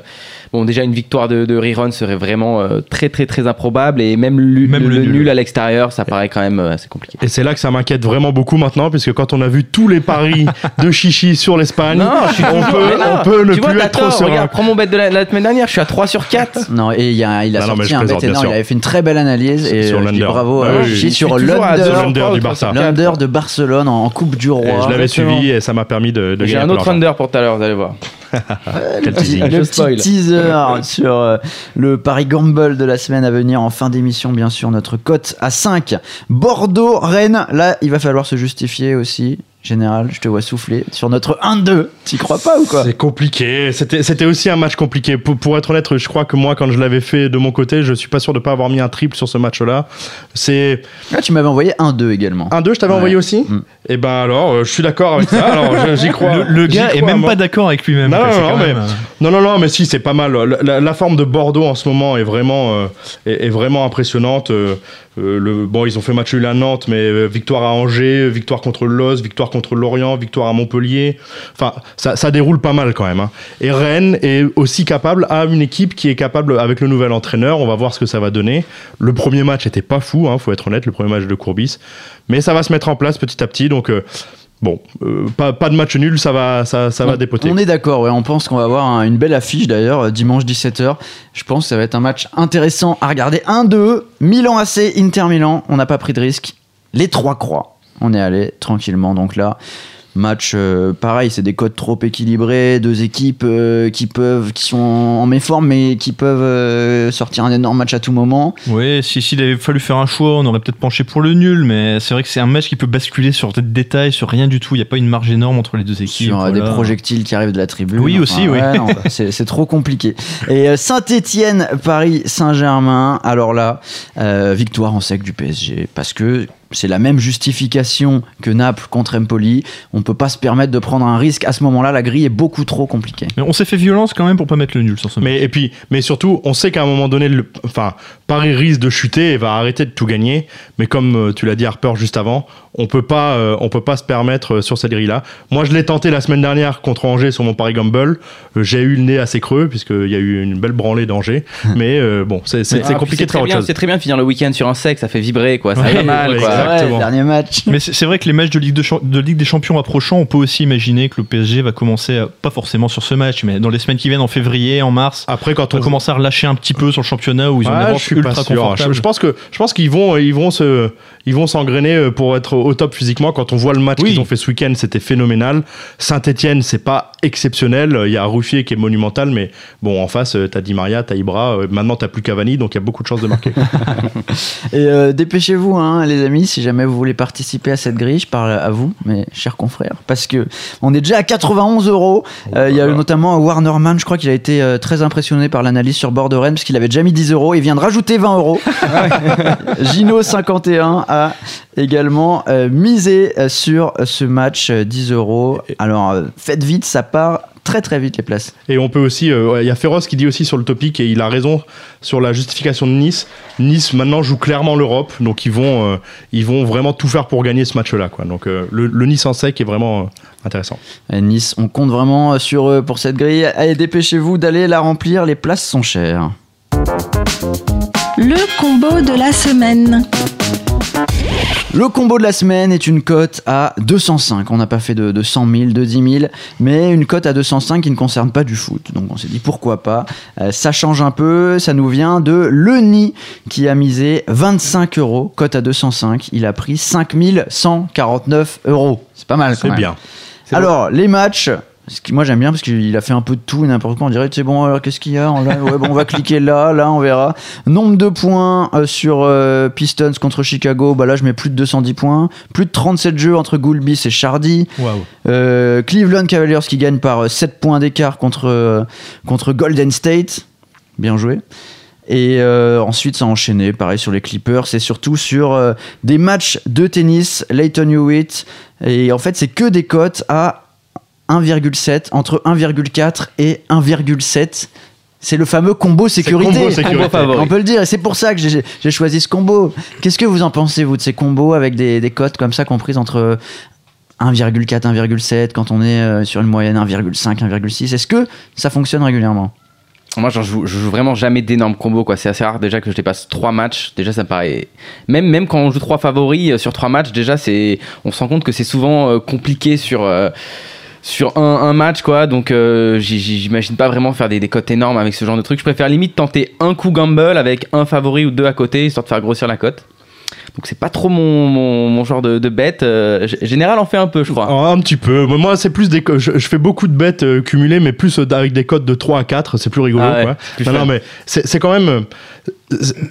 bon déjà une victoire de, de Riron serait vraiment euh, très très très improbable et même, le, le nul. nul. à l'extérieur, ça paraît quand même euh, assez compliqué. Et c'est là que ça m'inquiète vraiment beaucoup maintenant, puisque quand on a vu tous les paris de Chichi sur l'Espagne, Non, je suis on peut, on peut ne tu vois, plus t'as être trop tort, serein. Regarde, prends mon bet de la, la semaine dernière, je suis à 3 sur 4. [laughs] Non, et il, y a, il a Non, non, mais sorti un bet énorme. Il avait fait une très belle analyse. Et Sur euh, je dis l'under. bravo Ah oui. Chichi Je suis sur l'under. du Barça. L'under de Barcelone en, Coupe du Roi. je l'avais suivi et ça m'a permis de, de J'ai gagner un autre under pour tout à l'heure, vous allez voir. Teasing. Le petit spoil. teaser sur euh, le Paris Gamble de la semaine à venir en fin d'émission, bien sûr, notre cote à 5. Bordeaux, Rennes, là, il va falloir se justifier aussi. Général, je te vois souffler sur notre 1-2. T'y crois pas ou quoi C'est compliqué. C'était, aussi un match compliqué. Pour, pour être honnête, je crois que moi, quand je l'avais fait de mon côté, je suis pas sûr de pas avoir mis un triple sur ce match-là. C'est Ah, tu m'avais envoyé 1-2 également. 1-2, je t'avais Ouais. envoyé aussi Mm. Et ben alors, euh, je suis d'accord avec ça. Alors, je- j'y crois. Le, gars est crois, même moi. pas d'accord avec lui-même. Non, quoi, non, non, mais- même, Non, non, non, mais si, c'est pas mal. La, la- la forme de Bordeaux en ce moment est vraiment, euh, est, est vraiment impressionnante. Euh, le, bon, ils ont fait match nul à Nantes, mais euh, victoire à Angers, victoire contre Los, victoire contre Lorient, victoire à Montpellier. Enfin, ça, déroule pas mal quand même. hein. Et Rennes est aussi capable, a une équipe qui est capable, avec le nouvel entraîneur, on va voir ce que ça va donner. Le premier match était pas fou, hein, faut être honnête, le premier match de Courbis. Mais ça va se mettre en place petit à petit, donc... euh, Bon, euh, pas, pas de match nul, ça va, ça, ça va dépoter. On est d'accord, ouais, on pense qu'on va avoir un- une belle affiche d'ailleurs, euh, dimanche 17h. Je pense que ça va être un match intéressant à regarder. 1-2, Milan AC, Inter Milan, on n'a pas pris de risque. Les trois croix, on est allé tranquillement, donc là, match euh, pareil, c'est des codes trop équilibrés, deux équipes euh, qui peuvent, qui sont en méforme, mais qui peuvent euh, sortir un énorme match à tout moment. Ouais, si s'il avait fallu faire un choix, on aurait peut-être penché pour le nul, mais c'est vrai que c'est un match qui peut basculer sur des détails, sur rien du tout. Il n'y a pas une marge énorme entre les deux équipes. sur des projectiles qui arrivent de la tribune. Oui, aussi, oui. ouais, non, c'est trop compliqué. Et Saint-Étienne, Paris, Saint-Germain. Alors là, victoire en sec du PSG parce que c'est la même justification que Naples contre Empoli. On peut pas se permettre de prendre un risque à ce moment-là. La grille est beaucoup trop compliquée. Mais on s'est fait violence quand même pour pas mettre le nul sur ce match. Mais et puis, mais surtout, on sait qu'à un moment donné, le, enfin, Paris risque de chuter et va arrêter de tout gagner. Mais comme euh, tu l'as dit Harper juste avant, on peut pas, euh, on peut pas se permettre euh, sur cette grille-là. Moi, je l'ai tenté la semaine dernière contre Angers sur mon Paris Gamble. J'ai eu le nez assez creux puisqu'il y a eu une belle branlée d'Angers. [laughs] mais euh, bon, c'est Ah, compliqué de très faire autre bien- chose. C'est très bien de finir le week-end sur un sec, ça fait vibrer quoi, ça Ouais, mal ouais, quoi. Exactement. Ouais, dernier match. Mais c'est vrai que les matchs de Ligue de, Champ- de Ligue des Champions approchant, on peut aussi imaginer que le PSG va commencer, à- pas forcément sur ce match, mais dans les semaines qui viennent, en février, en mars, Après, quand on on va commencer à relâcher un petit peu sur le championnat où ils ont une Ah, avance je suis ultra pas sûr. confortable. Je, je pense que je pense qu'ils vont ils vont se ils vont s'engrainer euh, pour être au top physiquement. Quand on voit le match Oui. qu'ils ont fait ce week-end, c'était phénoménal. Saint-Etienne, c'est pas exceptionnel. Il y a Ruffier qui est monumental, mais bon en face euh, t'as Di Maria, t'as Ibra. euh, Maintenant t'as plus Cavani, donc il y a beaucoup de chances de marquer. [laughs] Et euh, dépêchez-vous, hein, les amis, si jamais vous voulez participer à cette grille, je parle à vous, mes chers confrères, parce que on est déjà à 91 euros. Euh, Il y a notamment Warnerman, je crois qu'il a été euh, très impressionné par l'analyse sur bord de Rennes, parce qu'il avait déjà mis 10 euros, il vient de rajouter 20 euros. [laughs] [laughs] Gino 51 a également euh, misé euh, sur ce match euh, 10 euros. Alors euh, faites vite, ça part très très vite les places. Et on peut aussi, euh, il y a Féroce qui dit aussi sur le topic, et il a raison sur la justification de Nice. Nice maintenant joue clairement l'Europe, donc ils vont, euh, ils vont vraiment tout faire pour gagner ce match-là. Quoi. Donc euh, le, le Nice en sec est vraiment euh, intéressant. Euh, Nice, on compte vraiment sur eux pour cette grille. Allez, dépêchez-vous d'aller la remplir, les places sont chères. Le combo de la semaine. Le combo de la semaine est une cote à 205. On n'a pas fait de, de 100 000, de 10 000, mais une cote à 205 qui ne concerne pas du foot. Donc on s'est dit pourquoi pas. Euh, ça change un peu. Ça nous vient de Leni qui a misé 25 euros. Cote à 205. Il a pris 5149 euros. C'est pas mal. C'est bien. Alors, les matchs. Ce qui, moi j'aime bien parce qu'il a fait un peu de tout et n'importe quoi. On dirait, c'est bon, alors qu'est-ce qu'il y a Là, ouais, bon, On va cliquer là, là, on verra. Nombre de points euh, sur euh, Pistons contre Chicago. Bah là, je mets plus de 210 points. Plus de 37 jeux entre Goulbis et Chardy. Euh, Cleveland Cavaliers qui gagne par euh, 7 points d'écart contre, contre Golden State. Bien joué. Et euh, ensuite, ça a enchaîné, pareil sur les Clippers, c'est surtout sur euh, des matchs de tennis, Leighton Hewitt. Et en fait, c'est que des cotes à 1,7, entre 1,4 et 1,7. C'est le fameux combo sécurité. combo sécurité. Combo favori. On peut le dire, et c'est pour ça que j'ai choisi ce combo. Qu'est-ce que vous en pensez, vous, de ces combos avec des, des cotes comme ça comprises entre 1,4, 1,7, quand on est euh, sur une moyenne 1,5, 1,6 Est-ce que ça fonctionne régulièrement? Moi, j'en joue, je joue vraiment jamais d'énormes combos. quoi. C'est assez rare déjà que je dépasse trois matchs. Déjà, ça me paraît. Même, même quand on joue trois favoris euh, sur trois matchs, déjà, c'est, on se rend compte que c'est souvent euh, compliqué sur. euh, sur un, un match quoi donc euh, j'imagine pas vraiment faire des, des cotes énormes avec ce genre de truc je préfère limite tenter un coup gamble avec un favori ou deux à côté histoire de faire grossir la cote donc c'est pas trop mon, mon, mon genre de, de bête Euh, général en fait un peu je crois un petit peu. Moi, c'est plus des. Je, je fais beaucoup de bêtes euh, cumulées, mais plus euh, avec des codes de 3 à 4. C'est plus rigolo. Ah ouais, quoi. plus Non, non, mais c'est c'est quand même.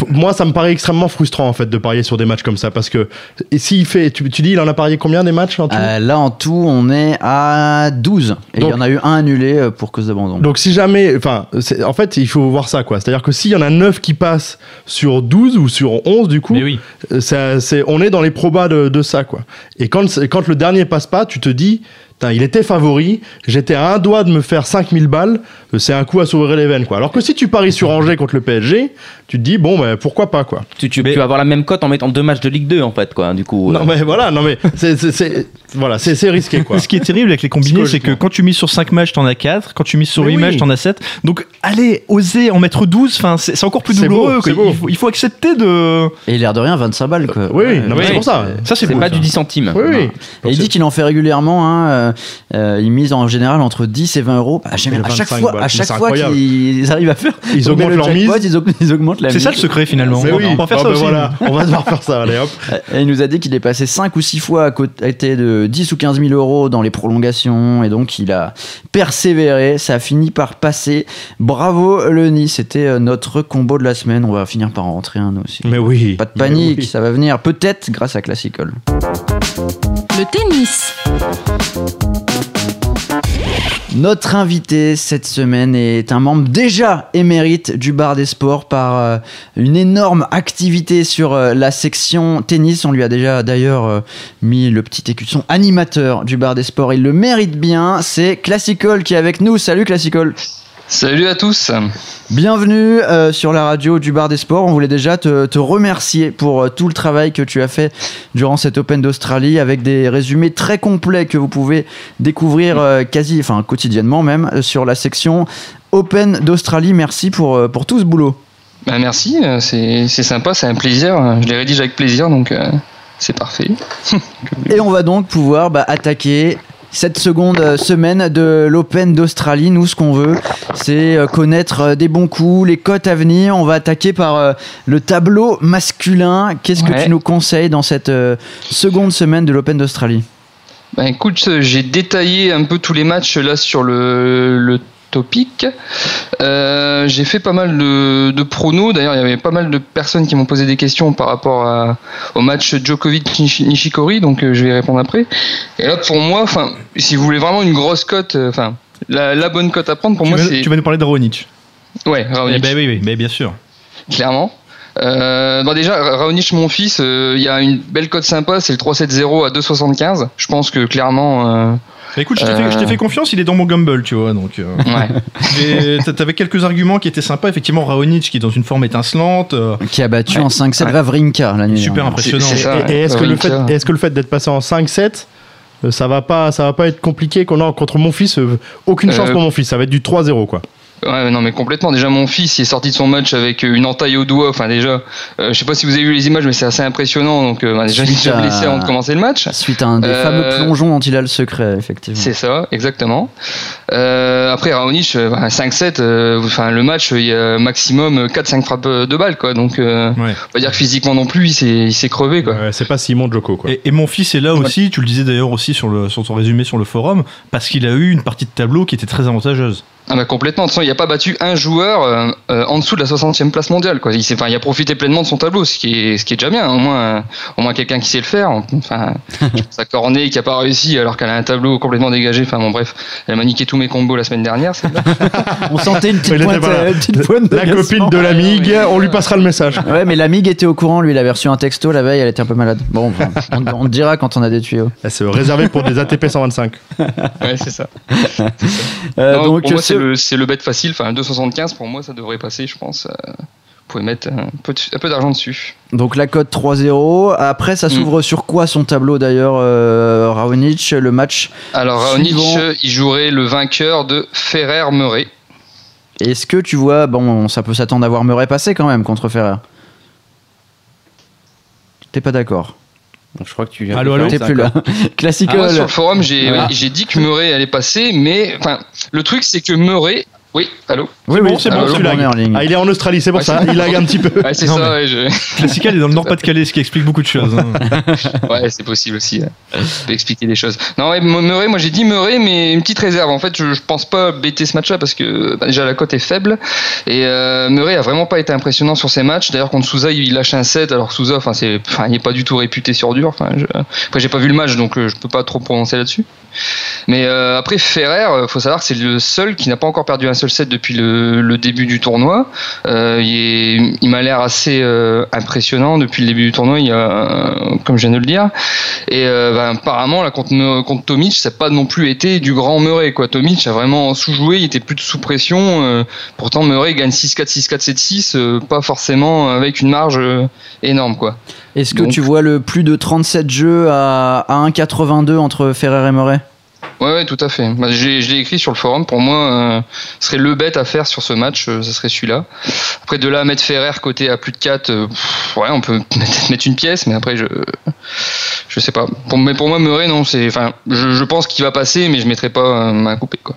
Moi, ça me paraît extrêmement frustrant en fait de parier sur des matchs comme ça parce que s'il fait, tu, tu dis, il en a parié combien des matchs en tout Euh, là, en tout, on est à 12. Et il y en a eu un annulé euh, pour cause d'abandon. Donc si jamais, enfin, en fait, il faut voir ça quoi. C'est-à-dire que s'il y en a 9 qui passent sur 12 ou sur 11 du coup, oui. euh, ça- c'est, on est dans les probas de, de ça quoi. Et quand, quand le dernier passe pas, tu te dis, il était favori, j'étais à un doigt de me faire 5000 balles, c'est un coup à s'ouvrir les veines quoi. Alors que si tu paries sur Angers contre le PSG, tu te dis bon ben pourquoi pas quoi. Tu, tu, Mais- tu vas avoir la même cote en mettant deux matchs de Ligue 2 en fait quoi. Du coup. Non euh, mais voilà, non mais c'est, c'est, c'est- voilà, c'est, c'est risqué quoi. Ce qui est terrible avec les combinés, c'est que quand tu mises sur 5 matchs, t'en as 4. Quand tu mises sur Mais 8 oui. matchs, t'en as 7. Donc, allez, oser en mettre 12, enfin, c'est c'est encore plus douloureux. beau, beau. Il, faut, il faut accepter de. Et l'air de rien, 25 balles. Quoi. Oui, oui, non, mais Oui. c'est pour ça. Ça, c'est beau, pas ça. du 10 centimes. Oui, oui. Et il dit qu'il en fait régulièrement. Hein, euh, euh, il mise en général entre 10 et 20 euros. Bah, à chaque 25 fois. À chaque c'est fois qu'ils arrivent à faire. Ils augmentent le leur mise. Ils, aug- ils augmentent la C'est mise. ça le secret finalement. Mais on, oui, va- on va faire Ah ça ben aussi. voilà, on va devoir faire ça, allez hop. [laughs] Et il nous a dit qu'il est passé 5 ou 6 fois à côté de 10 ou 15 000 euros dans les prolongations. Et donc, il a persévéré. Ça a fini par passer. Bravo, Lenny. C'était euh, notre combo de la semaine. On va finir par en rentrer un aussi. Mais oui. Pas de panique, oui. ça va venir peut-être grâce à Classical. Le tennis. Notre invité cette semaine est un membre déjà émérite du bar des sports par euh, une énorme activité sur euh, la section tennis. On lui a déjà d'ailleurs euh, mis le petit écusson animateur du bar des sports. Il le mérite bien. C'est Classical qui est avec nous. Salut Classical. Salut à tous. Bienvenue euh, sur la radio du Bar des Sports. On voulait déjà te, te remercier pour euh, tout le travail que tu as fait durant cet Open d'Australie avec des résumés très complets que vous pouvez découvrir euh, quasi, enfin quotidiennement même, sur la section Open d'Australie. Merci pour, pour tout ce boulot. Bah, merci, c'est c'est sympa, c'est un plaisir. Je les rédige avec plaisir, donc c'est parfait. [laughs] Et on va donc pouvoir bah, attaquer cette seconde euh, semaine de l'Open d'Australie. Nous, ce qu'on veut, c'est euh, connaître euh, des bons coups, les cotes à venir. On va attaquer par le tableau masculin. Qu'est-ce que tu nous conseilles dans cette seconde semaine de l'Open d'Australie? Bah, écoute, j'ai détaillé un peu tous les matchs là sur le, le topic. Euh, j'ai fait pas mal de, de pronos. D'ailleurs, il y avait pas mal de personnes qui m'ont posé des questions par rapport à- au match Djokovic-Nishikori, donc euh, je vais y répondre après. Et là, pour moi, enfin, si vous voulez vraiment une grosse cote, euh, enfin, la, la bonne cote à prendre pour Tu, moi, c'est tu vas nous parler de Raonic. ouais, Raonic. Eh ben oui, oui, mais bien sûr. clairement. Euh, déjà, Ra- Raonic, mon fils, il y a une belle cote sympa, c'est le 3-7-0 à 2,75. Je pense que clairement, Bah, écoute, je t'ai fait, Euh. fait confiance, il est dans mon Gumble, tu vois. Donc, euh, ouais. [laughs] T'avais quelques arguments qui étaient sympas. Effectivement, Raonic qui est dans une forme étincelante. euh, Qui a battu Ouais. en 5-7 Ouais. Vavrinka la nuit super dernière. impressionnant. Ça. Et, et est-ce que, le fait, Wawrinka. est-ce que le fait d'être passé en 5-7, euh, ça va pas, ça va pas être compliqué qu'on a contre mon fils euh, Aucune chance Euh, pour mon fils, ça va être du 3-0 quoi. Ouais, non, mais complètement. Déjà, mon fils, il est sorti de son match avec euh, une entaille au doigt. Enfin, déjà, euh, je sais pas si vous avez vu les images, mais c'est assez impressionnant. Donc, euh, bah, déjà, il est déjà Suite à- blessé avant de commencer le match. Suite à un des Euh, fameux plongeons dont il a le secret, effectivement. C'est ça, exactement. Euh, après, Raonic, euh, bah, 5-7, euh, enfin, le match, il y a maximum 4-5 frappes de balles, quoi. Donc, euh, Ouais. on va dire que physiquement non plus, il s'est, il s'est crevé, quoi. Ouais, c'est pas Simon Joko quoi. Et, et mon fils est là aussi, tu le disais d'ailleurs aussi sur, le, sur ton résumé sur le forum, parce qu'il a eu une partie de tableau qui était très avantageuse. Ah bah complètement. De toute façon, il n'a pas battu un joueur euh, euh, en dessous de la 60e place mondiale. Quoi. Il, s'est- enfin, il a profité pleinement de son tableau, ce qui est, ce qui est déjà bien. Au moins, euh, au moins quelqu'un qui sait le faire. Enfin, à Cornet qui n'a pas réussi alors qu'elle a un tableau complètement dégagé. Enfin bon, bref, elle m'a niqué tous mes combos la semaine dernière. [laughs] On sentait une petite pointe, euh, une petite pointe La copine de la MIG, on lui passera le message. Ouais, mais la MIG était au courant, lui, il avait reçu un texto la veille, elle était un peu malade. Bon, on, on te dira quand on a des tuyaux. C'est réservé pour des ATP 125. ouais, c'est ça. Euh, Non, donc, c'est le, bet facile. Enfin, 2,75 pour moi, ça devrait passer, je pense. Euh, vous pouvez mettre un peu, de- un peu d'argent dessus. donc la cote 3-0. Après, ça Mm. s'ouvre sur quoi son tableau d'ailleurs, euh, Raonic Le match. Alors, Raonic, Suivant? il jouerait le vainqueur de Ferrer-Murray. Est-ce que tu vois, bon, ça peut s'attendre à voir Murray passer quand même contre Ferrer? T'es pas d'accord Je crois que tu viens. Allô, allô T'es plus là. [laughs] Classical. Ah, sur le forum, j'ai Ouais. j'ai dit que Murray allait passer, mais enfin, le truc, c'est que Murray, Oui, allô Oui, bon, oui, c'est bon, tu. Erling. Ah, il est en Australie, c'est pour Ouais, ça, il lag un petit peu. [laughs] Ouais, c'est ça, mais- ouais, je- Classical est dans le Nord-Pas-de-Calais, ce qui explique beaucoup de choses. hein. [laughs] ouais, c'est possible aussi. Ça peut expliquer des choses. Non, ouais, Murray, moi j'ai dit Murray, mais une petite réserve. En fait, je, je pense pas bêter ce match-là parce que bah, déjà la cote est faible. Et euh, Murray a vraiment pas été impressionnant sur ces matchs. D'ailleurs, contre Souza, il lâche un 7, alors Souza, enfin, c'est, enfin, il est pas du tout réputé sur dur. Enfin, je- Après, j'ai pas vu le match, donc euh, je peux pas trop prononcer là-dessus. Mais euh, après, Ferrer, euh, faut savoir que c'est le seul qui n'a pas encore perdu un seul set depuis le, début du tournoi. Euh, il m'a l'air assez impressionnant depuis le début du tournoi, comme je viens de le dire. Et ben, apparemment, là, contre, contre Tomic, ça n'a pas non plus été du grand Murray. Quoi. Tomic a vraiment sous-joué, il était plus sous pression. pourtant, Murray gagne 6-4, 6-4, 7-6, euh, pas forcément avec une marge énorme. Quoi. Est-ce que Donc- tu vois le plus de 37 jeux à, à 1,82 entre Ferrer et Murray Ouais, ouais, tout à fait. Bah, j'ai- je l'ai écrit sur le forum. Pour moi, euh, ce serait le bet à faire sur ce match, euh, ce serait celui-là. Après, de là à mettre Ferrer côté à plus de 4, euh, pff, ouais, on peut [laughs] peut-être mettre une pièce, mais après, je je sais pas. Pour, mais pour moi, Murray, non, c'est, enfin, je, je pense qu'il va passer, mais je mettrai pas euh, main coupée, quoi.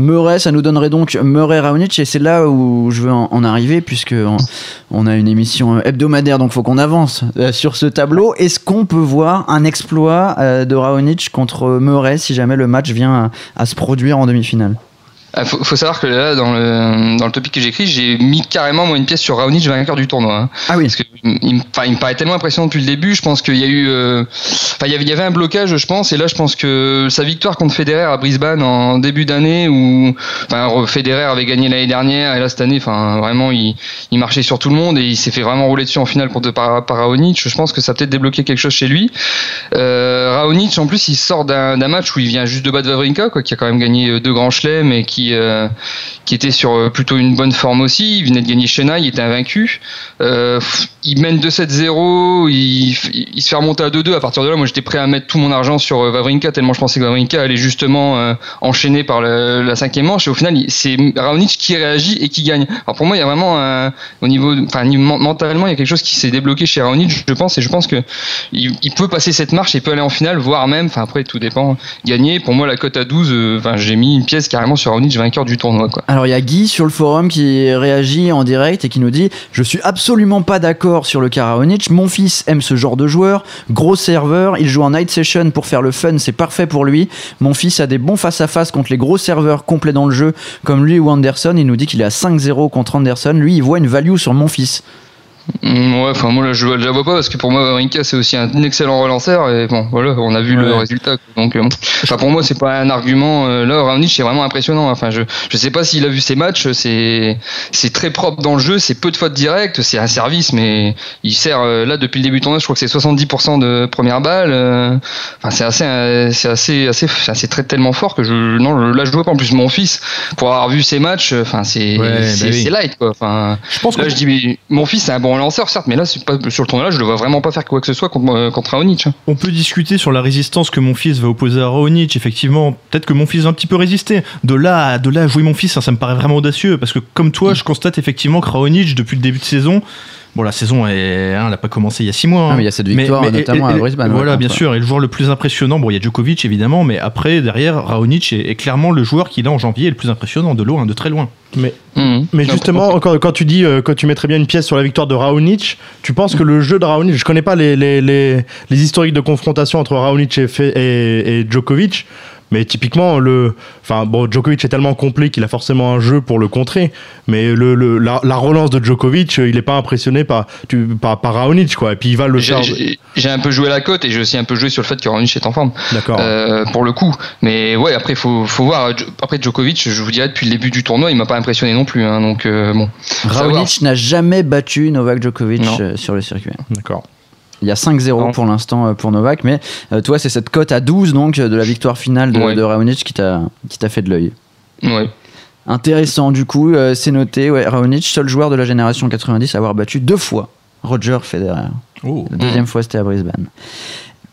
Murray, ça nous donnerait donc Murray Raonic et c'est là où je veux en, arriver puisque on, a une émission hebdomadaire donc faut qu'on avance euh, sur ce tableau. Est-ce qu'on peut voir un exploit euh, de Raonic contre Murray si jamais le match vient à se produire en demi-finale? Il faut, faut savoir que là, dans le, dans le topic que j'ai écrit, j'ai mis carrément moi, une pièce sur Raonic vainqueur du tournoi. hein. Ah oui. Parce que il, me- enfin, il me paraît tellement impressionnant depuis le début. Je pense qu'il y a eu, euh, il y avait, il y avait un blocage, je pense. Et là, je pense que sa victoire contre Federer à Brisbane en début d'année, où, enfin, Federer avait gagné l'année dernière, et là cette année, enfin, vraiment, il, il marchait sur tout le monde et il s'est fait vraiment rouler dessus en finale contre par, par Raonic. Je pense que ça a peut-être débloqué quelque chose chez lui. Euh, Raonic, en plus, il sort d'un match où il vient juste de battre Wawrinka, quoi, qui a quand même gagné euh, deux grands chelems et qui, euh, qui était sur euh, plutôt une bonne forme aussi. Il venait de gagner Chennai, il était invaincu. Euh, il mène 2-7-0, il, se fait remonter à 2-2. À partir de là, moi, j'étais prêt à mettre tout mon argent sur Wawrinka, tellement je pensais que Wawrinka allait justement enchaîner par la cinquième manche. Et au final, c'est Raonic qui réagit et qui gagne. Alors pour moi, il y a vraiment un, au niveau, enfin, mentalement, il y a quelque chose qui s'est débloqué chez Raonic, je pense, et je pense que il, peut passer cette marche, il peut aller en finale, voire même, enfin après tout dépend, gagner. Pour moi, la cote à 12, euh, enfin j'ai mis une pièce carrément sur Raonic, vainqueur du tournoi, quoi. Alors il y a Guy sur le forum qui réagit en direct et qui nous dit Je suis absolument pas d'accord sur le cas Raonic. Mon fils aime ce genre de joueur, gros serveur, il joue en night session pour faire le fun, c'est parfait pour lui. Mon fils a des bons face-à-face contre les gros serveurs complets dans le jeu, comme lui ou Anderson. Il nous dit qu'il est à 5-0 contre Anderson. Lui, il voit une value sur mon fils. Mm, ouais, enfin moi là, je, je la vois pas parce que pour moi Wawrinka c'est aussi un excellent relanceur et bon voilà, on a vu le résultat. Donc euh, bon. enfin pour moi c'est pas un argument. euh, là Raonic c'est vraiment impressionnant. Enfin je je sais pas s'il a vu ses matchs, c'est c'est très propre dans le jeu, c'est peu de fautes directes, c'est un service mais il sert euh, là depuis le début du tournoi, je crois que c'est 70% de première balle. Enfin c'est assez c'est assez assez c'est très tellement fort que je non là je vois pas en plus mon fils pour avoir vu ses matchs, enfin c'est Ouais, c'est bah oui. c'est light quoi. Enfin Je pense que Là, je dis, mais mon fils, c'est un bon lanceur, certes, mais là, c'est pas, sur le tournoi-là, je le vois vraiment pas faire quoi que ce soit contre, euh, contre Raonic. hein. On peut discuter sur la résistance que mon fils va opposer à Raonic. Effectivement, peut-être que mon fils va un petit peu résister. De là, à, de là à jouer mon fils, ça, ça me paraît vraiment audacieux. Parce que comme toi, je constate effectivement que Raonic, depuis le début de saison, bon, la saison, est, hein, elle n'a pas commencé il y a six mois. hein. Ah, mais il y a cette victoire, notamment à Brisbane, Voilà, bien sûr. Et le joueur le plus impressionnant, bon, il y a Djokovic évidemment, mais après, derrière, Raonic est, est clairement le joueur qui, là, en janvier, est le plus impressionnant de loin, de très loin. Mais, Mhm. mais justement, quand, quand tu dis euh, que tu mettrais bien une pièce sur la victoire de Raonic, tu penses que le jeu de Raonic, je connais pas les, les, les, les historiques de confrontation entre Raonic et, Fe- et, et Djokovic, mais typiquement, le, enfin, bon, Djokovic est tellement complet qu'il a forcément un jeu pour le contrer, mais le, le- la, la relance de Djokovic, euh, il est pas impressionné par, tu, par, par Raonic, quoi, et puis il va le J'ai- faire. J'ai j'ai un peu joué la cote et j'ai aussi un peu joué sur le fait que Raonic est en forme, D'accord. euh, pour le coup. Mais ouais, après, faut, faut voir. Après, Djokovic, je vous dirais, depuis le début du tournoi, il m'a pas impressionné non plus. hein, donc, euh, bon. Raonic n'a jamais battu Novak Djokovic Non. sur le circuit. D'accord. Il y a 5-0 Non. pour l'instant euh, pour Novak, mais euh, toi, c'est cette cote à 12 donc euh, de la victoire finale de, Ouais. de Raonic qui t'a qui t'a fait de l'œil. Ouais. Intéressant, du coup, euh, c'est noté. Ouais, Raonic, seul joueur de la génération 90 à avoir battu deux fois Roger Federer. Oh. La deuxième fois, c'était à Brisbane.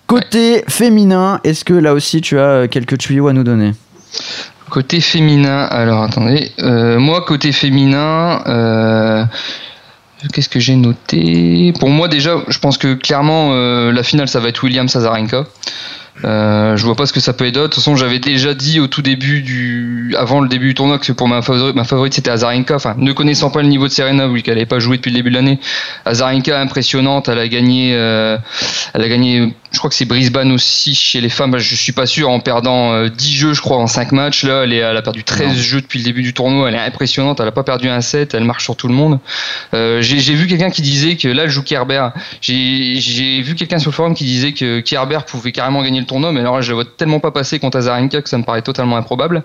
Côté féminin, est-ce que là aussi tu as quelques tuyaux à nous donner? Côté féminin, alors attendez. Euh, moi, côté féminin, euh, qu'est-ce que j'ai noté? Pour moi, déjà, je pense que clairement, euh, la finale, ça va être William Sazarenka. Euh, je vois pas ce que ça peut être d'autre. De toute façon, j'avais déjà dit au tout début du, avant le début du tournoi que pour ma favorite, ma favorite c'était Azarenka. Enfin, ne connaissant pas le niveau de Serena, vu qu'elle n'avait pas joué depuis le début de l'année. Azarenka impressionnante, elle a gagné, euh, elle a gagné, je crois que c'est Brisbane aussi chez les femmes. Je suis pas sûr en perdant euh, 10 jeux, je crois, en 5 matchs. Là, elle, est, elle a perdu 13 jeux depuis le début du tournoi. Elle est impressionnante. Elle a pas perdu un set. Elle marche sur tout le monde. Euh, j'ai vu quelqu'un qui disait que là, elle joue Kerber. J'ai vu quelqu'un sur le forum qui disait que Kerber pouvait carrément gagner le tournoi, mais alors là, je le vois tellement pas passer contre Azarenka que ça me paraît totalement improbable.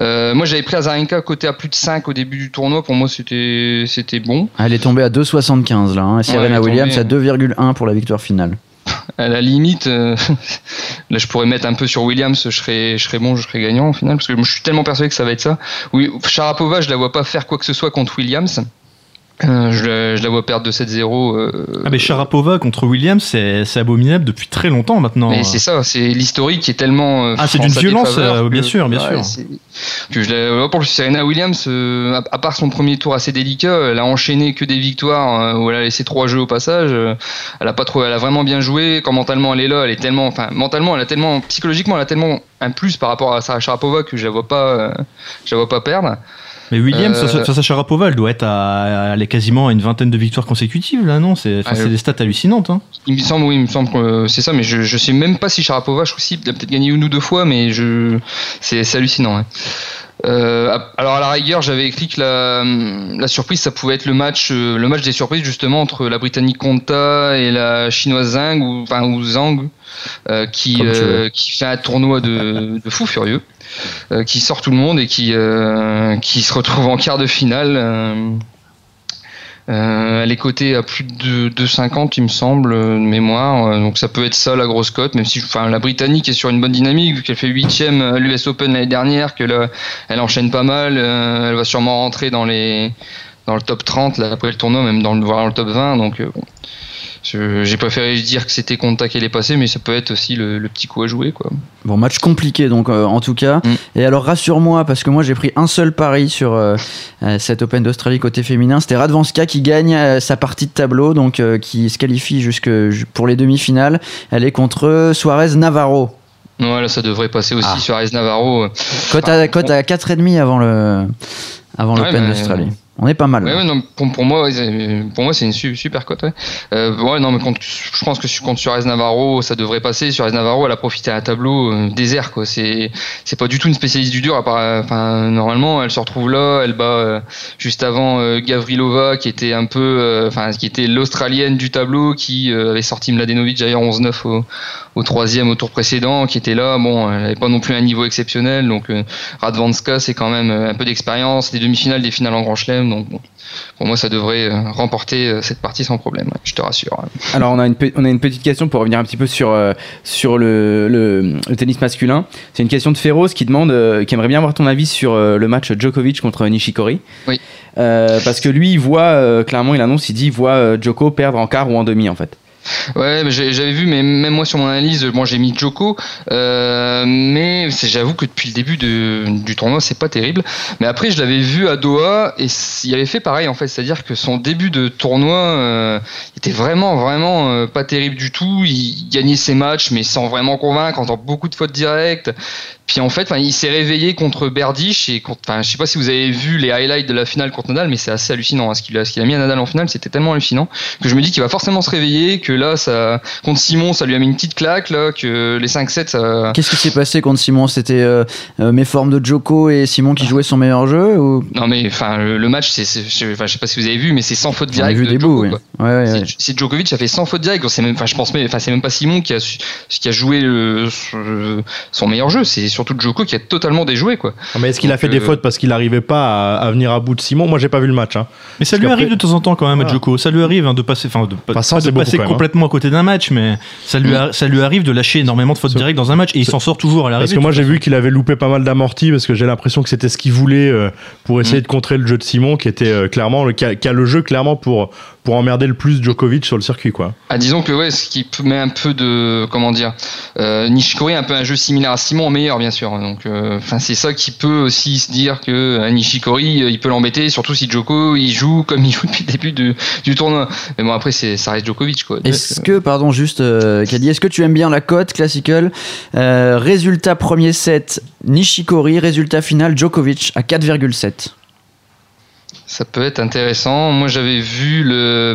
Euh, moi, j'avais pris Azarenka côté à plus de 5 au début du tournoi. Pour moi, c'était bon. Elle est tombée à 2,75 là. Hein. Serena Williams à tombée. 2,1 pour la victoire finale. À la limite, euh, [laughs] là, je pourrais mettre un peu sur Williams. Je serais je bon, je serais gagnant au final, parce que je suis tellement persuadé que ça va être ça. Oui, Sharapova, je la vois pas faire quoi que ce soit contre Williams. Euh, je, la, je la vois perdre de 7-0. euh, Ah, mais Sharapova contre Williams, c'est abominable depuis très longtemps maintenant. Mais c'est ça, c'est l'historique qui est tellement. euh, Ah, c'est d'une violence, que- bien sûr, bien sûr. c'est- que je la- pour Serena Williams, à, à part son premier tour assez délicat, elle a enchaîné que des victoires euh, où elle a laissé trois jeux au passage. elle a pas trop, elle a vraiment bien joué. Quand mentalement elle est là, elle est tellement, enfin mentalement, elle a tellement, psychologiquement, elle a tellement un plus par rapport à Sarah Sharapova que je la vois pas, je la vois pas perdre. Mais Williams, Euh, face à Sharapova, elle doit être à, elle est quasiment à une vingtaine de victoires consécutives là, non? C'est Ah, euh, des stats hallucinantes. Hein. Il me semble, oui, il me semble que euh, c'est ça, mais je, je sais même pas si Sharapova, je crois si, a peut-être gagné une ou deux fois, mais je, c'est, c'est hallucinant. hein. Euh, alors à la rigueur, j'avais écrit que la, la surprise, ça pouvait être le match, euh, le match des surprises justement entre la Britannique Konta et la chinoise Zhang ou enfin ou Zhang, euh, qui euh, qui fait un tournoi de, de fou furieux, euh, qui sort tout le monde et qui euh, qui se retrouve en quart de finale. Euh, elle est cotée à plus de 2,50 il me semble euh, de mémoire, Euh, donc ça peut être ça la grosse cote, même si la Britannique est sur une bonne dynamique vu qu'elle fait huitième à l'US Open l'année dernière, que là elle enchaîne pas mal, elle va sûrement rentrer dans le top 30 là, après le tournoi, même dans le voire dans le top 20, donc euh, bon. J'ai préféré dire que c'était Conta qui allait passer, mais ça peut être aussi le, le petit coup à jouer quoi. Bon, match compliqué donc euh, en tout cas. Mm. Et alors rassure-moi parce que moi j'ai pris un seul pari sur euh, euh, cette Open d'Australie côté féminin. C'était Radvanska qui gagne euh, sa partie de tableau, donc qui se qualifie jusque pour les demi-finales. Elle est contre Suarez Navarro. Ouais, là ça devrait passer aussi Ah. sur Arez Navarro. Cote à, cote à 4,5 avant le avant Ouais, l'Open d'Australie. On est pas mal. Ouais, là. ouais, non, pour, pour moi, ouais, pour moi, c'est une su- super cote. Ouais. Euh, non, mais contre, je pense que sur- contre Suarez Navarro, ça devrait passer. Suarez Navarro, elle a profité à un tableau euh, désert, quoi. C'est, c'est pas du tout une spécialiste du dur. À part, euh, enfin, normalement, elle se retrouve là, elle bat euh, juste avant Gavrilova, qui était un peu, enfin, qui était l'australienne du tableau, qui avait sorti Mladenovic d'ailleurs 11-9 au, au troisième au tour précédent, qui était là. Bon, elle avait pas non plus un niveau exceptionnel, donc euh, Radvanska, c'est quand même euh, un peu d'expérience, des demi-finales, des finales en Grand Chelem, donc bon, pour moi, ça devrait euh, remporter euh, cette partie sans problème. Je te rassure. hein. Alors on a, une, pe- on a une petite question pour revenir un petit peu sur, euh, sur le, le- le tennis masculin. C'est une question de Féroz qui demande, euh, qui aimerait bien avoir ton avis sur euh, le match Djokovic contre Nishikori. Oui. Euh, parce que lui, il voit, euh, clairement, il annonce, il dit, il voit euh, Djoko perdre en quart ou en demi en fait. Ouais, j'avais vu, mais même moi sur mon analyse, bon, j'ai mis Joko, euh, mais j'avoue que depuis le début du tournoi, c'est pas terrible. Mais après, je l'avais vu à Doha et il avait fait pareil en fait, c'est-à-dire que son début de tournoi euh, était vraiment, vraiment euh, pas terrible du tout. Il gagnait ses matchs, mais sans vraiment convaincre, en faisant beaucoup de fautes directes. Puis en fait, il s'est réveillé contre Berdych et contre, enfin, je sais pas si vous avez vu les highlights de la finale contre Nadal, mais c'est assez hallucinant. hein, ce qu'il a, qu'il a mis à Nadal en finale, c'était tellement hallucinant que je me dis qu'il va forcément se réveiller, que là, ça, contre Simon, ça lui a mis une petite claque, là, que les 5-7, ça... Qu'est-ce qui s'est passé contre Simon? C'était euh, euh, mes formes de Joko et Simon qui jouaient son meilleur jeu ou? Non mais enfin le, le match c'est je, enfin, je sais pas si vous avez vu mais c'est sans faute vu de des bouts. Ouais, ouais, ouais. C'est- Djokovic a fait 100 fautes directes. C'est même, enfin, je pense, mais, enfin, c'est même pas Simon qui a, qui joué le- son- meilleur jeu. C'est surtout Djoko qui a totalement déjoué, quoi. Ah, Mais est-ce qu'il a fait des euh, fautes parce qu'il n'arrivait pas à, à venir à bout de Simon? Moi, j'ai pas vu le match. hein. Mais ça Parce lui arrive de temps en temps quand même à Voilà. Djoko. Ça lui arrive hein, de passer, enfin de, pas- ça, de beaucoup passer hein. complètement à côté d'un match, mais ça lui, a- ça lui arrive de lâcher énormément de fautes directes dans un match et il s'en sort toujours à l'arrivée. Parce que moi, j'ai vu qu'il avait loupé pas mal d'amortis parce que j'ai l'impression que c'était ce qu'il voulait euh, pour essayer Mm. de contrer le jeu de Simon qui était euh, clairement le, qui a, qui a le jeu clairement pour pour emmerder le plus Djokovic sur le circuit, quoi. Ah, disons que ouais, ce qui peut- met un peu de comment dire, euh, Nishikori a un peu un jeu similaire à Simon, meilleur bien sûr. Donc, euh, enfin, c'est ça qui peut aussi se dire que euh, Nishikori, euh, il peut l'embêter, surtout si Djoko il joue [laughs] comme il joue depuis le début du tournoi. Mais bon, après, c'est ça reste Djokovic, quoi. Est-ce que, pardon, juste, euh, Kadi, est-ce que tu aimes bien la cote classical Euh, Résultat premier set, Nishikori. Résultat final, Djokovic à 4,7. Ça peut être intéressant. Moi, j'avais vu le.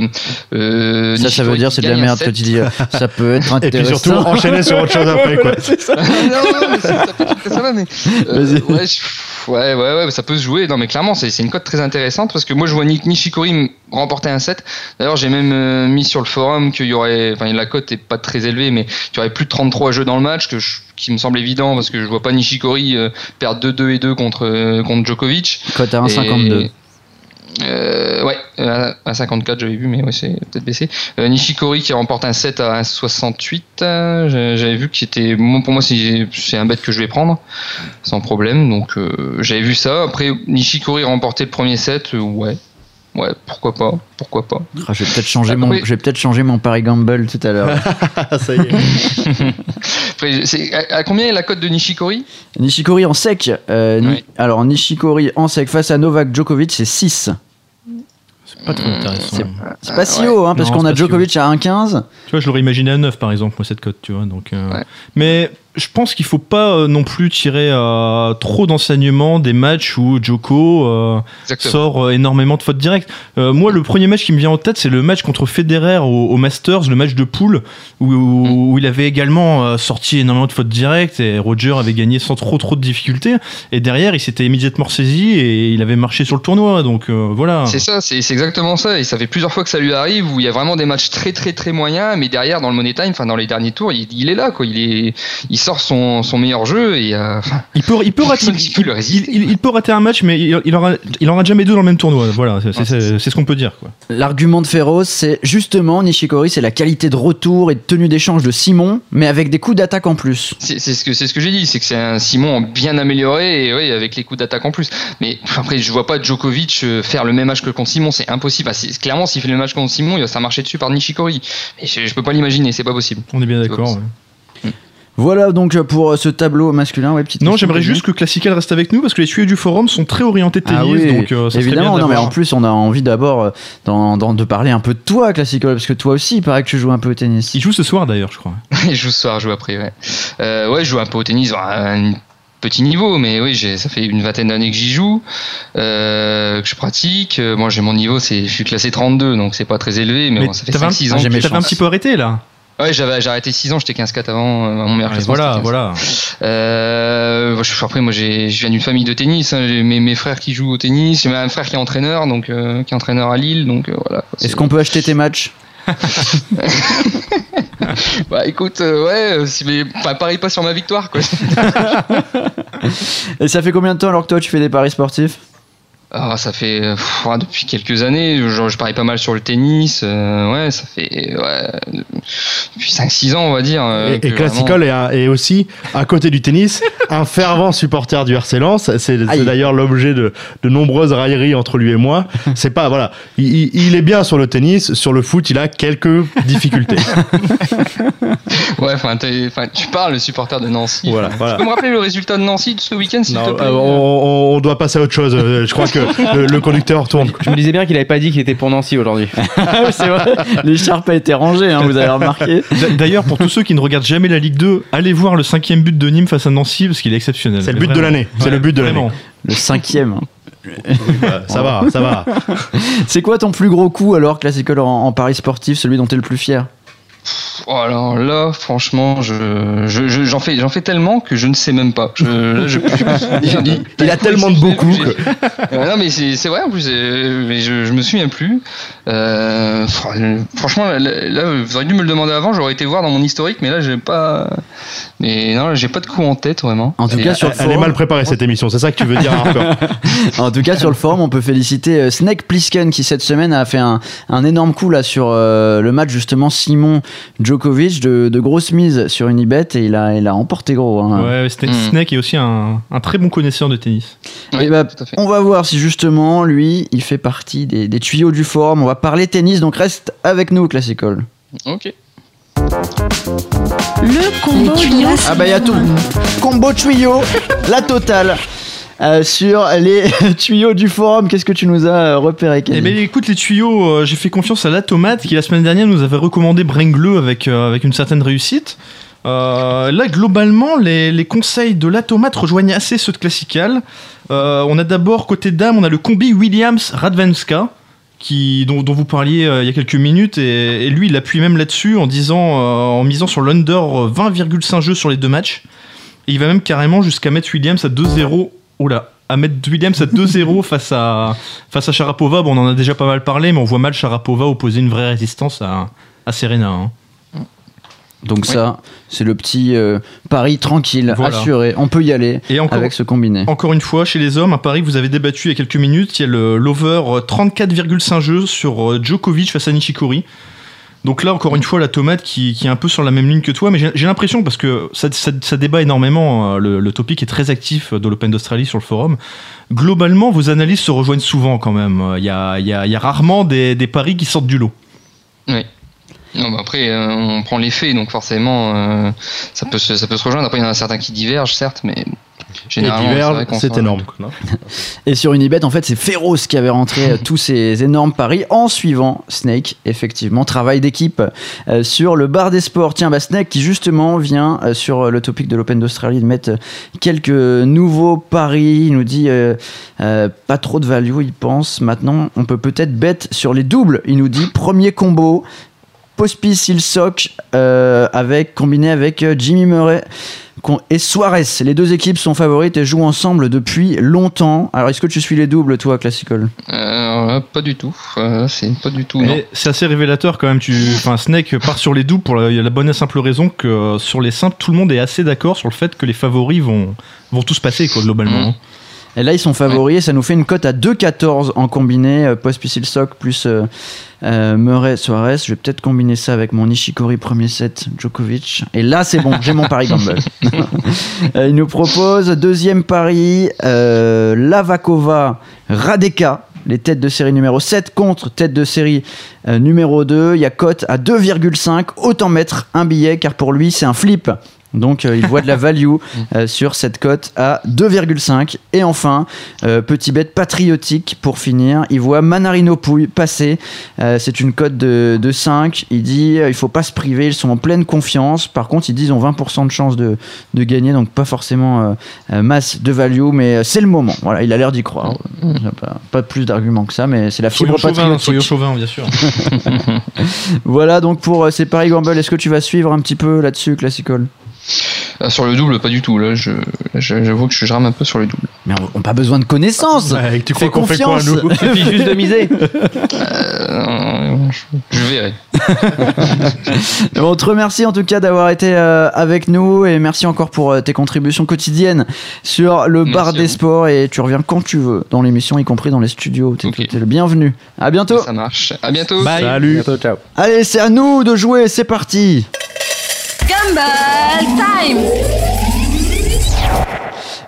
euh, Ça, ça veut dire c'est de la merde que tu dis. Ça peut être [laughs] Et puis intéressant. surtout, enchaîner sur autre chose [laughs] après, quoi. [laughs] non, non, mais ça, ça peut être que ça va, mais. euh, Vas-y. ouais, je- ouais, ouais, ouais, ça peut se jouer. Non, mais clairement, c'est une cote très intéressante parce que moi, je vois Nishikori remporter un set. D'ailleurs, j'ai même euh, mis sur le forum qu'il y aurait. Enfin, la cote est pas très élevée, mais qu'il y aurait plus de 33 jeux dans le match, que je- qui me semble évident parce que je vois pas Nishikori euh, perdre 2-2 et 2 contre, euh, contre Djokovic. Cote à 1,52. Euh, ouais, à 54 j'avais vu, mais ouais, c'est peut-être baissé. Euh, Nishikori qui remporte un set à 1,68. euh, j'avais vu que c'était. Moi, pour moi, c'est un bet que je vais prendre sans problème. Donc euh, j'avais vu ça. Après, Nishikori remporter le premier set, euh, ouais. Ouais, pourquoi pas, pourquoi pas. Ah, je vais peut-être changer, mon, Après- je vais peut-être changer mon pari gamble tout à l'heure. [laughs] Ça y est. [laughs] Après, à, à combien est la cote de Nishikori? Nishikori en sec. euh. Alors, Nishikori en sec face à Novak Djokovic, c'est 6. C'est pas très intéressant. C'est pas si haut, hein, parce qu'on a si Djokovic à 1,15. Tu vois, je l'aurais imaginé à 9 par exemple, moi, cette cote, tu vois. Donc, euh, Ouais. Mais je pense qu'il faut pas euh, non plus tirer euh, trop d'enseignements des matchs où Joko euh, sort énormément de fautes directes. Euh, moi, le premier match qui me vient en tête, c'est le match contre Federer au, au Masters, le match de poule, où, où- où il avait également sorti énormément de fautes directes et Roger avait gagné sans trop trop de difficultés. Et derrière, il s'était immédiatement saisi et il avait marché sur le tournoi. Donc voilà. C'est ça, c'est c'est exactement ça. Et ça fait plusieurs fois que ça lui arrive où il y a vraiment des matchs très très très moyens, mais derrière dans le Money Time, enfin dans les derniers tours, il, il est là quoi. Il est, il sort son, son meilleur jeu et euh, Il peut, il peut [laughs] rater, il, résister. il- il peut rater un match, mais il, il aura, il aura jamais deux dans le même tournoi. Voilà, c'est c'est ce qu'on peut dire. Quoi. L'argument de Ferros, c'est justement Nishikori, c'est la qualité de retour et de tenue d'échange de Simon, mais avec des coups d'attaque en plus. c'est c'est ce que c'est ce que j'ai dit, c'est que c'est un Simon bien amélioré et oui avec les coups d'attaque en plus. Mais après je vois pas Djokovic euh, faire le même match que contre Simon, c'est impossible. Enfin, clairement s'il fait le match contre Simon, il va ça marcher dessus par Nishikori. Mais je, je peux pas l'imaginer, c'est pas possible. On est bien d'accord. Voilà donc pour ce tableau masculin. Ouais, petite Non, j'aimerais juste que Classical reste avec nous parce que les sujets du forum sont très orientés tennis. Ah oui, donc, euh, ça évidemment, bien non, mais en plus, on a envie d'abord euh, de parler un peu de toi, Classical, parce que toi aussi, il paraît que tu joues un peu au tennis. Il joue ce soir d'ailleurs, je crois. [laughs] je joue ce soir, je joue après, ouais. Euh, ouais, je joue un peu au tennis, à un petit niveau, mais oui, j'ai- ça fait une vingtaine d'années que j'y joue, euh, que je pratique. Euh, Moi, j'ai mon niveau, c'est, je suis classé 32, donc c'est pas très élevé, mais, Mais bon, ça fait t'avais un- 5-6 ah, ans. T'avais un petit peu arrêté là. Ouais, j'avais, j'ai arrêté 6 ans, j'étais 15-4 avant, euh, mon meilleur Allez, classement. voilà, c'était 15. voilà. Euh, je, après, moi, j'ai, je viens d'une famille de tennis. hein, j'ai mes, mes frères qui jouent au tennis. J'ai même un frère qui est entraîneur, donc euh, qui est entraîneur à Lille, donc euh, voilà. Est-ce qu'on peut acheter tes matchs? [laughs] Bah, écoute, euh, ouais, si, mais enfin, parie pas sur ma victoire, quoi. [laughs] Et ça fait combien de temps alors que toi tu fais des paris sportifs? Ah, ça fait pff, depuis quelques années, je, je parie pas mal sur le tennis. euh, ouais, ça fait ouais, depuis 5-6 ans, on va dire. euh, Et, et Classical est, aussi, à côté du tennis, [laughs] un fervent supporter du RC Lens. C'est d'ailleurs l'objet de, de nombreuses railleries entre lui et moi. [laughs] C'est pas, voilà. Il, est bien sur le tennis, sur le foot, il a quelques difficultés. [laughs] Ouais, enfin, tu parles, le supporter de Nancy. Voilà, Enfin, voilà. Tu peux me rappeler le résultat de Nancy de ce week-end, s'il te plaît? euh, on, on doit passer à autre chose. Je crois que le, le conducteur tourne. Je me disais bien qu'il avait pas dit qu'il était pour Nancy aujourd'hui. [laughs] C'est vrai, l'écharpe a été rangée, hein, vous avez remarqué. D'a- D'ailleurs, pour tous ceux qui ne regardent jamais la Ligue 2, allez voir le cinquième but de Nîmes face à Nancy parce qu'il est exceptionnel. C'est le but de l'année. C'est le but de l'année. Le cinquième. hein. Bah, ça va, ça va. [laughs] C'est quoi ton plus gros coup alors, Classical, en, en paris sportif, celui dont tu es le plus fier? Oh, alors là, franchement, je, je- je- j'en fais, j'en fais tellement que je ne sais même pas. Je, là, de- [laughs] Il a tellement de beaucoup que- non, mais c'est, c'est vrai en plus. euh, Mais je, je me souviens plus. Euh, fr- franchement, là, là, vous auriez dû me le demander avant. J'aurais été voir dans mon historique, mais là, j'ai pas. Mais non, j'ai pas de coup en tête vraiment. En tout Et- cas, sur le Elle est forum, mal préparée cette émission, c'est ça que tu veux dire [laughs] [laughs] en tout cas, sur le forum, on peut féliciter euh, Snake Plissken qui cette semaine a fait un, un énorme coup là sur euh, le match justement Simon Djokovic de, de grosses mises sur une ibet et il a, il a emporté gros. hein. Ouais, Snake, Mm. Snake est aussi un, un très bon connaisseur de tennis. Et bah, à fait. on va voir si justement lui, il fait partie des, des tuyaux du forum. On va parler tennis, donc reste avec nous, Classical. Ok. Le combo la Ah bah il y a tout. Combo tuyau, la totale. Euh, sur les [laughs] tuyaux du forum, qu'est-ce que tu nous as euh, repéré, Eh ben écoute les tuyaux, euh, j'ai fait confiance à la tomate qui la semaine dernière nous avait recommandé Brengleux avec, avec une certaine réussite. Là globalement les, conseils de la tomate rejoignent assez ceux de Classical. On a d'abord côté dame on a le combi Williams Radvenska qui, dont, vous parliez il y a quelques minutes et, lui il appuie même là-dessus en disant en misant sur l'under euh, 20,5 jeux sur les deux matchs. Et il va même carrément jusqu'à mettre Williams à 2-0. Oula, mettre Williams à 2-0 [laughs] face à, face à Sharapova. Bon, on en a déjà pas mal parlé, mais on voit mal Sharapova opposer une vraie résistance à, à Serena. hein. Donc Oui. ça, c'est le petit euh, pari tranquille, Voilà. assuré. On peut y aller Et encore, avec ce combiné. encore une fois, chez les hommes, un pari que vous avez débattu il y a quelques minutes, il y a le- l'over euh, 34,5 jeux sur euh, Djokovic face à Nishikori. Donc là, encore une fois, la tomate qui, est un peu sur la même ligne que toi, mais j'ai l'impression, parce que ça, débat énormément, euh, le, topic est très actif de l'Open d'Australie sur le forum. Globalement, vos analyses se rejoignent souvent quand même. Euh, Il y a, il y a- rarement des, paris qui sortent du lot. Oui. Non, après, euh, on prend les faits, donc forcément, euh, ça, peut se, ça peut se rejoindre. Après, il y en a certains qui divergent, certes, mais généralement, c'est énorme. [laughs] Et sur Unibet, en fait, c'est Féroce qui avait rentré euh, tous ces énormes paris en suivant Snake, effectivement. Travail d'équipe euh, sur le bar des sports. Tiens, bah, Snake qui justement vient euh, sur le topic de l'Open d'Australie de mettre quelques nouveaux paris. Il nous dit euh, pas trop de value, il pense. Maintenant, on peut peut-être bet sur les doubles. Il nous dit premier combo. Pospisil Sock euh, avec combiné avec euh, Jimmy Murray et Suarez. Les deux équipes sont favorites et jouent ensemble depuis longtemps. Alors, est-ce que tu suis les doubles, toi, Classical? Euh, pas du tout. Euh, c'est pas du tout. c'est assez révélateur quand même. Tu, enfin, Snake part sur les doubles pour la, bonne et simple raison que euh, sur les simples, tout le monde est assez d'accord sur le fait que les favoris vont, vont tous passer quoi, globalement. Mhm. Et là, ils sont favoris et ça nous fait une cote à 2,14 en combiné. Euh, Pospisil Sock plus euh, euh, Murray Suarez. Je vais peut-être combiner ça avec mon Nishikori premier set Djokovic. Et là, c'est bon, j'ai mon pari gamble. [laughs] Il nous propose deuxième pari euh, Lavakova Radeka. Les têtes de série numéro 7 contre tête de série euh, numéro 2. Il y a cote à 2,5. Autant mettre un billet car pour lui, c'est un flip. Donc euh, il voit de la value [laughs] euh, sur cette cote à 2,5. Et enfin, euh, petit bet patriotique pour finir. Il voit Manarino Pouille passer. Euh, c'est une cote de, de 5. Il dit euh, il faut pas se priver, ils sont en pleine confiance. Par contre, ils disent ils ont 20% de chance de, de gagner, donc pas forcément masse de value, mais euh, c'est le moment. Voilà, il a l'air d'y croire. Euh, Pas, pas plus d'arguments que ça, mais c'est la fibre Soyons chauvin, patriotique. soyons chauvin, bien sûr. [laughs] Voilà donc pour euh, ces paris gamble. Est-ce que tu vas suivre un petit peu là-dessus, Classical? Ah, sur le double, pas du tout. Là, je, je- j'avoue que je rame un peu sur le double. Mais on n'a pas besoin de connaissances. Ouais, tu Fais crois qu'on fait quoi, confiance. nous [laughs] juste de miser. [laughs] Euh, je, verrai. [laughs] On te remercie en tout cas d'avoir été euh, avec nous et merci encore pour euh, tes contributions quotidiennes sur le Merci bar des sports et tu reviens quand tu veux dans l'émission, y compris dans les studios. T'es Ok. t'es le bienvenu. À bientôt. Ça marche. À bientôt. Salut Bientôt, ciao. Allez, c'est à nous de jouer. C'est parti. Gumball Time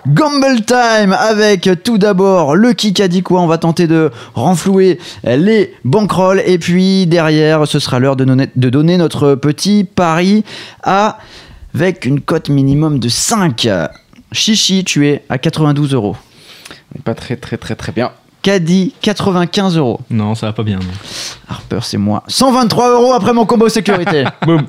Gamble Time avec tout d'abord le kick a dit quoi On va tenter de renflouer les bankrolls et puis derrière ce sera l'heure de, donner- de donner notre petit pari à avec une cote minimum de 5. Chichi, tu es à 92 euros. Pas très très très très bien. Caddy, 95 euros. Non, ça va pas bien. non. Harper, c'est moi. 123 euros après mon combo sécurité. [laughs] Boum.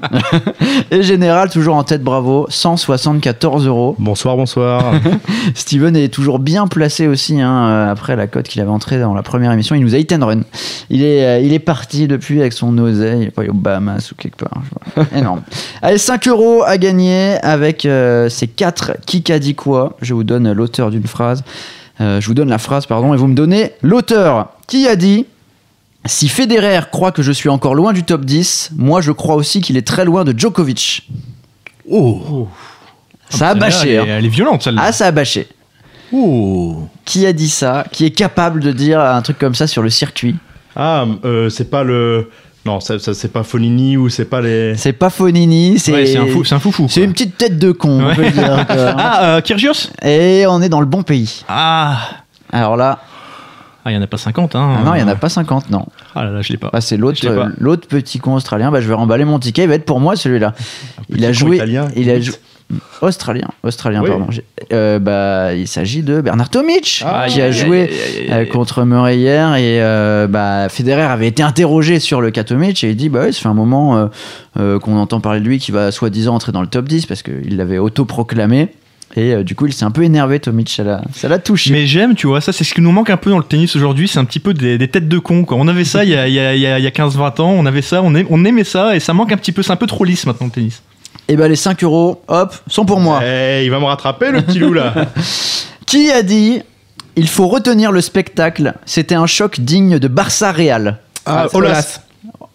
[laughs] Et Général, toujours en tête, bravo. 174 euros. Bonsoir, bonsoir. [laughs] Steven est toujours bien placé aussi hein, euh, après la cote qu'il avait entrée dans la première émission. Il nous a hit and run. Il est, euh, il est parti depuis avec son oseille. Il est pas allé aux Bahamas ou quelque part. je vois. Énorme. Allez, 5 euros à gagner avec euh, ces 4 qui a dit quoi. Je vous donne l'auteur d'une phrase. Euh, je vous donne la phrase, pardon, et vous me donnez l'auteur. Qui a dit Si Federer croit que je suis encore loin du top 10, moi je crois aussi qu'il est très loin de Djokovic. Oh. Ça a bâché. Elle, hein. elle est violente, celle-là. Ah, ça a bâché. Oh. Qui a dit ça Qui est capable de dire un truc comme ça sur le circuit? Ah, euh, c'est pas le. Non, ça, ça, c'est pas Fonini ou c'est pas les. C'est pas Fonini, c'est Ouais, c'est un, fou, c'est un foufou. c'est une petite tête de con, on peut dire. [laughs] Ah, euh, Kyrgios Et on est dans le bon pays. Ah Alors là, Ah, il y en a pas 50, hein. ah non, il y en a pas 50, non. Ah là là, je l'ai pas. Ah, c'est l'autre, euh, l'autre petit con australien. Bah, je vais remballer mon ticket. Il va être pour moi celui-là. Il a joué. italien, il a joué. Australien, australien, Oui. pardon. Euh, bah, il s'agit de Bernard Tomic Ah, qui a joué euh, contre Murray hier et euh, bah, Federer avait été interrogé sur le cas Tomic et il dit bah ça fait un moment euh, qu'on entend parler de lui qui va soi-disant entrer dans le top 10 parce qu'il l'avait auto-proclamé et euh, du coup il s'est un peu énervé Tomic ça l'a ça l'a touché Mais j'aime, tu vois, ça c'est ce qui nous manque un peu dans le tennis aujourd'hui, c'est un petit peu des, des têtes de con. Quoi. On avait ça il y a, y a- y a- il y a 15-20 ans, on avait ça, on aimait ça, et ça manque un petit peu, c'est un peu trop lisse maintenant le tennis. Et bah les 5 euros hop sont pour moi Eh, il va me rattraper le petit loup là. [laughs] qui a dit il faut retenir le spectacle c'était un choc digne de Barça Real Ah, c'est Olas.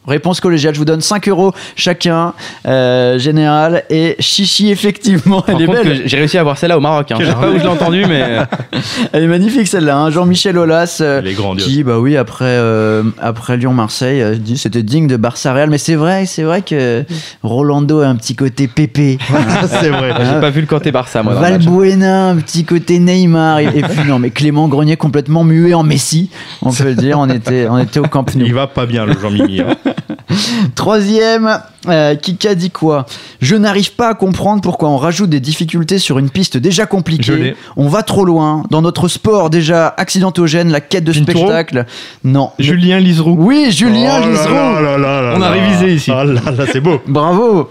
Réponse collégiale, je vous donne 5 euros chacun, euh, général, et Chichi, effectivement, Par elle est contre, belle. j'ai réussi à voir celle-là au Maroc. Hein. Je sais pas où je l'ai entendue, mais euh, [laughs] Elle est magnifique celle-là, hein. Jean-Michel Aulas, euh, Elle est grandiose. qui, bah oui, après, euh, après Lyon-Marseille, euh, dit c'était digne de Barça Real, mais c'est vrai, c'est vrai que Rolando a un petit côté pépé. [laughs] c'est vrai. j'ai pas vu le côté Barça, moi. Valbuena, un petit côté Neymar, et, et puis non, mais Clément Grenier complètement muet en Messi, on peut le dire, on était, on était au Camp Nou. Il va pas bien le Jean-Mimi. hein. [laughs] Troisième, euh, Kika dit quoi? Je n'arrive pas à comprendre pourquoi on rajoute des difficultés sur une piste déjà compliquée. On va trop loin. Dans notre sport déjà accidentogène, la quête de Pinturo spectacle. Non. Julien Liseroux. Oui, Julien Oh Liseroux. là là là là On a là. révisé ici. Ah là là, c'est beau. Bravo.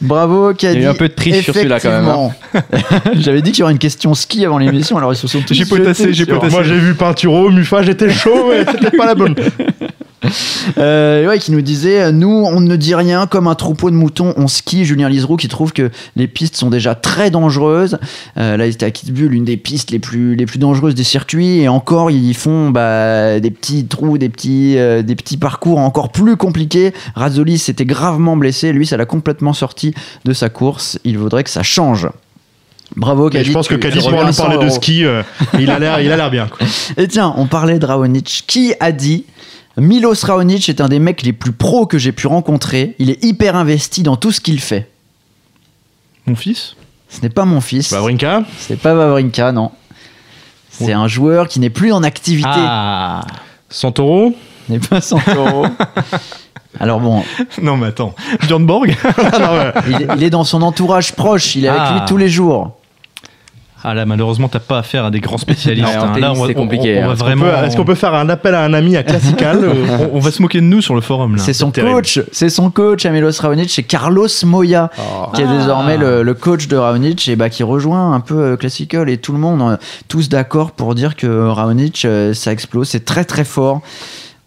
Bravo, Il y a eu un peu de triche sur celui-là, quand même, hein. [laughs] J'avais dit qu'il y aurait une question ski avant l'émission, alors ils se sont tous J'ai potassé, j'ai potassé. Moi j'ai vu Pinturo, Mufa, j'étais chaud, mais c'était pas la bonne. [laughs] [laughs] Euh, ouais, qui nous disait euh, Nous, on ne dit rien comme un troupeau de moutons, on skie. Julien Liseroux qui trouve que les pistes sont déjà très dangereuses. Euh, là, ils étaient à Kitzbühel, une des pistes les plus, les plus dangereuses des circuits. Et encore, ils font bah, des petits trous, des petits, euh, des petits parcours encore plus compliqués. Razzolis s'était gravement blessé. Lui, ça l'a complètement sorti de sa course. Il vaudrait que ça change. Bravo, Et Caddy. je pense que reviens pourra nous 100 parler de euros. ski. euh, il a l'air, il a l'air bien. quoi. [laughs] Et tiens, on parlait de Raonic. Qui a dit Milos Raonic est un des mecs les plus pros que j'ai pu rencontrer. Il est hyper investi dans tout ce qu'il fait. Mon fils Ce n'est pas mon fils. Wawrinka, C'est pas Vavrinka, non. C'est un joueur qui n'est plus en activité. Ah Santoro. N'est pas Santoro. Alors bon, [laughs] Non mais attends, Björn Borg [laughs] [laughs] non, ouais. il est, il est dans son entourage proche. Il est avec Ah. lui tous les jours. Ah là malheureusement t'as pas affaire à des grands spécialistes. Ouais, hein. tennis, Là on va, c'est on- compliqué, on, on va hein. Vraiment... Est-ce qu'on peut faire un appel à un ami à Classical [laughs] euh, on, on va se moquer de nous sur le forum là. C'est son coach. C'est son coach à Milos Raonic. C'est Carlos Moya. qui est Ah. désormais le, le coach de Raonic et bah, qui rejoint un peu euh, Classical et tout le monde euh, tous d'accord pour dire que Raonic euh, ça explose, c'est très très fort.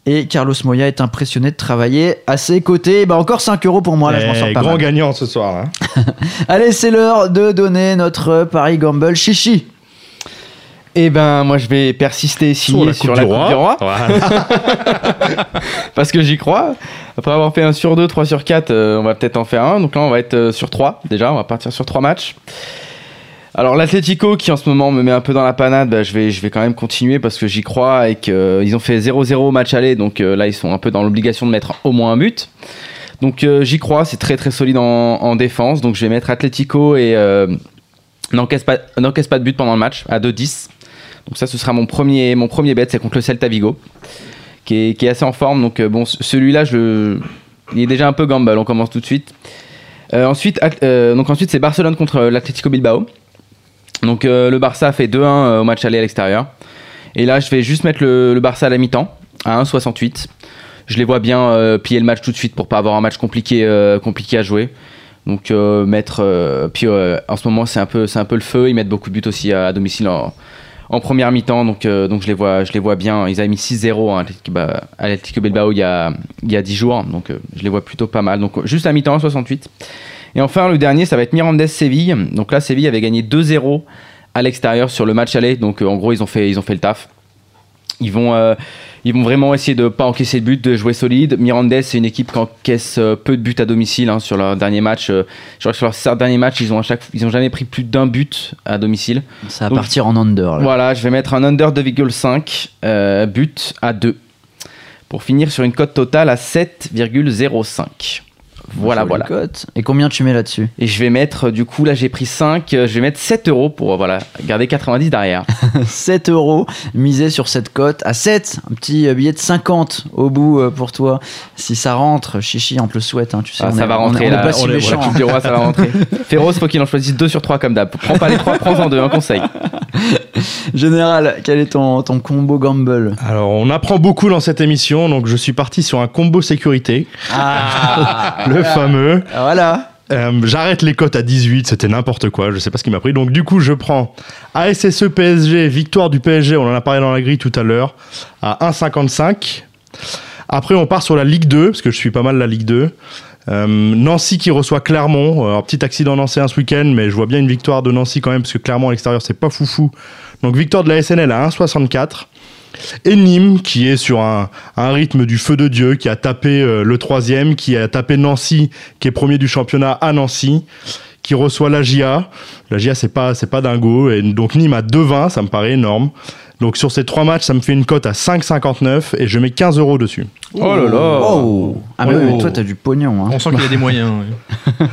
Et Carlos Moya est impressionné de travailler à ses côtés. Bah encore 5 euros pour moi, là je m'en eh, sors pas Grand mal. gagnant ce soir. hein. [laughs] Allez, c'est l'heure de donner notre Paris Gamble Chichi. Eh ben, moi, je vais persister, signer sur la, Coupe du Roi, Voilà. [laughs] parce que j'y crois. Après avoir fait un sur 2, 3 sur 4, on va peut-être en faire un. Donc là, on va être euh, sur 3 déjà. On va partir sur 3 matchs. Alors, l'Atlético, qui en ce moment me met un peu dans la panade, bah, je, vais, quand même continuer parce que j'y crois et qu'ils ont fait 0-0 au match aller. Donc euh, là, ils sont un peu dans l'obligation de mettre au moins un but. Donc euh, j'y crois, c'est très très solide en, en défense. Donc je vais mettre Atlético et euh, n'encaisse pas, de but pendant le match à 2-10. Donc ça, ce sera mon premier, mon premier bet, c'est contre le Celta Vigo, qui est, assez en forme. Donc euh, bon, ce- celui-là, je, il est déjà un peu gamble. On commence tout de suite. Euh, ensuite, euh, ensuite, c'est Barcelone contre l'Atlético Bilbao. Donc euh, le Barça fait 2-1 euh, au match aller à l'extérieur. Et là, je vais juste mettre le, Barça à la mi-temps à 1,68. Je les vois bien euh, piller le match tout de suite pour pas avoir un match compliqué, compliqué à jouer. Donc mettre. puis en ce moment, c'est un peu, un peu le feu. Ils mettent beaucoup de buts aussi à, domicile en, première mi-temps. Donc, donc je les vois, je les vois bien. Ils avaient mis 6-0 hein, à Athletic- bah, l'Atlético Bilbao il y a, il y a 10 jours. Donc je les vois plutôt pas mal. Donc juste à mi-temps 68. Et enfin, le dernier, ça va être Mirandés-Séville. Donc là, Séville avait gagné 2-0 à l'extérieur sur le match aller. Donc euh, en gros, ils ont fait, ils ont fait le taf. Ils vont, euh, ils vont vraiment essayer de pas encaisser de but, de jouer solide. Mirandés, c'est une équipe qui encaisse euh, peu de buts à domicile hein, sur leur dernier match. euh, je crois que sur leur sept derniers matchs, ils ont, à chaque, ils ont jamais pris plus d'un but à domicile. Ça va Donc, partir en under. là. Voilà, je vais mettre un under 2,5 euh, but à 2. pour finir sur une cote totale à 7,05. Voilà, voilà. cote. Et combien tu mets là-dessus? Et je vais mettre, du coup, là j'ai pris 5, euh, je vais mettre 7 euros pour euh, voilà, garder 90 derrière. [laughs] 7 euros misé sur cette cote à 7. Un petit euh, billet de 50 au bout euh, pour toi. Si ça rentre, Chichi, on te le souhaite. hein, tu sais, Ah, on ça est- va on rentrer on est là, pas si on est- méchant. la Coupe du Roi, ça va rentrer. [laughs] Féroce, faut qu'il en choisisse 2 sur 3 comme d'hab. Prends pas les 3, prends-en 2, un conseil. [laughs] Général, quel est ton, ton combo gamble? Alors, on apprend beaucoup dans cette émission, donc je suis parti sur un combo sécurité, Ah le fameux. Voilà. Euh, J'arrête les cotes à 18, c'était n'importe quoi, je sais pas ce qui m'a pris. Donc du coup, je prends ASSE PSG, victoire du PSG, on en a parlé dans la grille tout à l'heure, à 1,55. Après, on part sur la Ligue 2, parce que je suis pas mal la Ligue 2. Euh, Nancy qui reçoit Clermont. Alors, petit accident nancéen ce week-end, mais je vois bien une victoire de Nancy quand même, parce que Clermont à l'extérieur, c'est pas foufou. Donc victoire de la SNL à 1,64. Et Nîmes, qui est sur un, un rythme du feu de Dieu, qui a tapé euh, le troisième, qui a tapé Nancy, qui est premier du championnat à Nancy, qui reçoit la GIA. La GIA, c'est pas, c'est pas dingo. Et donc Nîmes à 2,20, ça me paraît énorme. Donc sur ces trois matchs, ça me fait une cote à 5,59 et je mets 15 euros dessus. Oh là là Oh Ah, mais, Oh. mais toi, t'as du pognon. Hein. On sent qu'il y a des moyens. [laughs] ouais.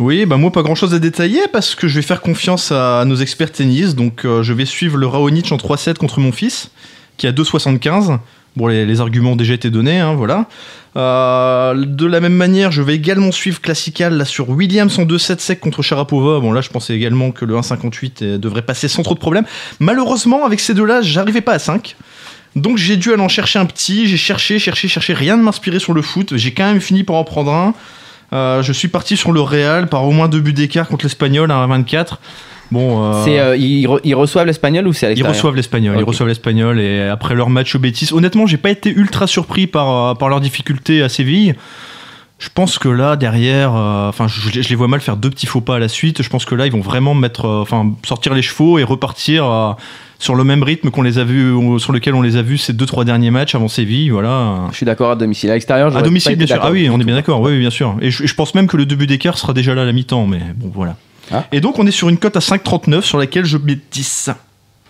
Oui, bah moi pas grand chose à détailler parce que je vais faire confiance à nos experts tennis. Donc euh, je vais suivre le Raonic en 3-7 contre mon fils qui a 2,75. Bon, les, arguments ont déjà été donnés, hein, voilà. Euh, de la même manière, je vais également suivre Classical là, sur Williams en 2-7 sec contre Sharapova. Bon, là, je pensais également que le 1,58 euh, devrait passer sans trop de problèmes. Malheureusement, avec ces deux-là, j'arrivais pas à 5. Donc j'ai dû aller en chercher un petit, j'ai cherché, cherché, cherché, rien ne m'inspirait sur le foot. J'ai quand même fini par en prendre un. Euh, je suis parti sur le Real par au moins deux buts d'écart contre l'Espagnol à 1,24. Bon, euh, euh, ils, re- ils reçoivent l'Espagnol ou c'est à ils reçoivent l'Espagnol. Ils reçoivent l'Espagnol et après leur match au Betis, honnêtement, j'ai pas été ultra surpris par, par leur difficulté à Séville. Je pense que là, derrière, enfin, je, je les vois mal faire deux petits faux pas à la suite. Je pense que là, ils vont vraiment mettre, enfin, sortir les chevaux et repartir sur le même rythme qu'on les a vus, sur lequel on les a vus ces deux trois derniers matchs avant Séville. Voilà. Je suis d'accord à domicile. À l'extérieur, À domicile, bien sûr. Ah oui, on est bien d'accord. Oui, oui, bien sûr. Et je, je pense même que le début d'écart sera déjà là à la mi-temps, mais bon, voilà. Ah. Et donc, on est sur une cote à 5,39 sur laquelle je mets 10.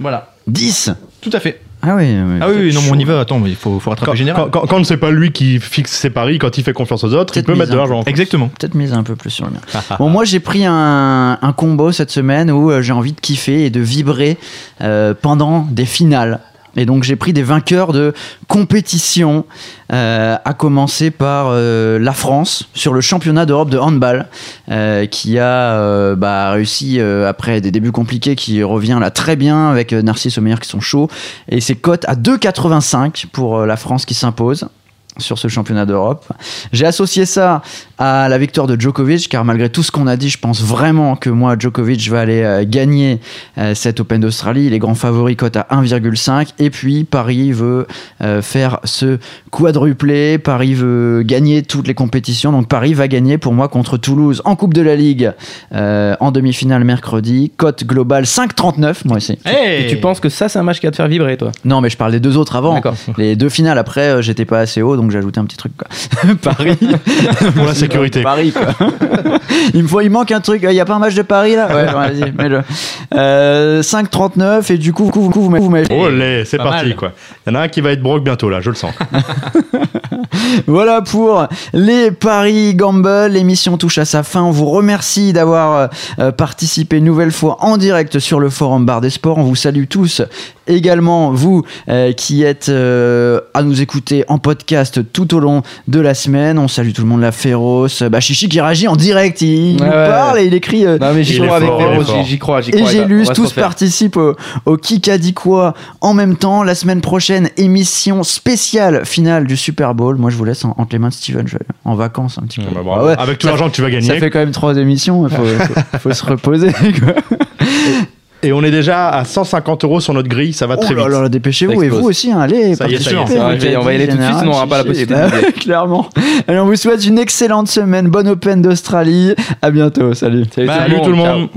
Voilà. 10 Tout à fait. Ah oui, oui, Ah oui, non, mais on y va. Attends, mais il faut, faut rattraper Quand, général. quand, quand- quand c'est pas lui qui fixe ses paris, quand il fait confiance aux autres, il peut mettre de l'argent. Exactement. Peut-être mise un peu plus sur le mien. [laughs] bon, moi j'ai pris un, un combo cette semaine où euh, j'ai envie de kiffer et de vibrer euh, pendant des finales. Et donc j'ai pris des vainqueurs de compétition, euh, à commencer par euh, la France sur le championnat d'Europe de handball, euh, qui a bah, réussi après des débuts compliqués, qui revient là très bien avec Narcisse Omeyer qui sont chauds. Et c'est cote à 2,85 pour la France qui s'impose sur ce championnat d'Europe. J'ai associé ça à la victoire de Djokovic, car malgré tout ce qu'on a dit, je pense vraiment que moi, Djokovic va aller euh, gagner euh, cet Open d'Australie. Les grands favoris cote à 1,5. Et puis, Paris veut euh, faire ce quadruplé. Paris veut gagner toutes les compétitions. Donc, Paris va gagner pour moi contre Toulouse en Coupe de la Ligue euh, en demi-finale mercredi. Cote globale 5,39. Moi aussi. Et tu penses que ça, c'est un match qui va te faire vibrer, toi? Non, mais je parle des deux autres avant. D'accord. Les deux finales après, j'étais pas assez haut, donc j'ai ajouté un petit truc. Quoi. [laughs] Paris. [laughs] Pour la sécurité. Paris, quoi. [laughs] il me faut, il manque un truc. Il y a pas un match de Paris là? Ouais, vas-y, mets-le. Euh, 5,39 et du coup, vous, vous, vous, vous mettez. Oh c'est parti mal. quoi. Il y en a un qui va être broke bientôt là, je le sens. Voilà pour les paris gamble. L'émission touche à sa fin. On vous remercie d'avoir euh, participé une nouvelle fois en direct sur le forum Bar des Sports. On vous salue tous. Également, vous euh, qui êtes euh, à nous écouter en podcast tout au long de la semaine. On salue tout le monde, la féroce. Bah, Chichi qui réagit en direct. Il nous Ouais, parle et il écrit. euh, Non, mais j'y crois avec Féroce, j'y- j'y crois, j'y Et crois. j'ai On lu, va se tous participent au, au Qui a dit quoi en même temps. La semaine prochaine, émission spéciale finale du Super Bowl. Moi, je vous laisse en- entre les mains de Steven. Je vais en vacances un petit peu. Bah. Ah ouais. Avec tout Ça- l'argent que tu vas Ça gagner. fait quand même trois émissions. Il faut, [laughs] faut- faut se reposer. quoi. [laughs] Et on est déjà à 150 euros sur notre grille, ça va Oh très là vite. là, dépêchez-vous. Et vous aussi, hein, allez. Ça y est, ça y on va y aller tout de suite, sinon on n'aura pas la possibilité Bah, [laughs] clairement. Allez, on vous souhaite une excellente semaine. Bonne Open d'Australie. À bientôt. Salut. Salut, Salut tout le ciao. monde.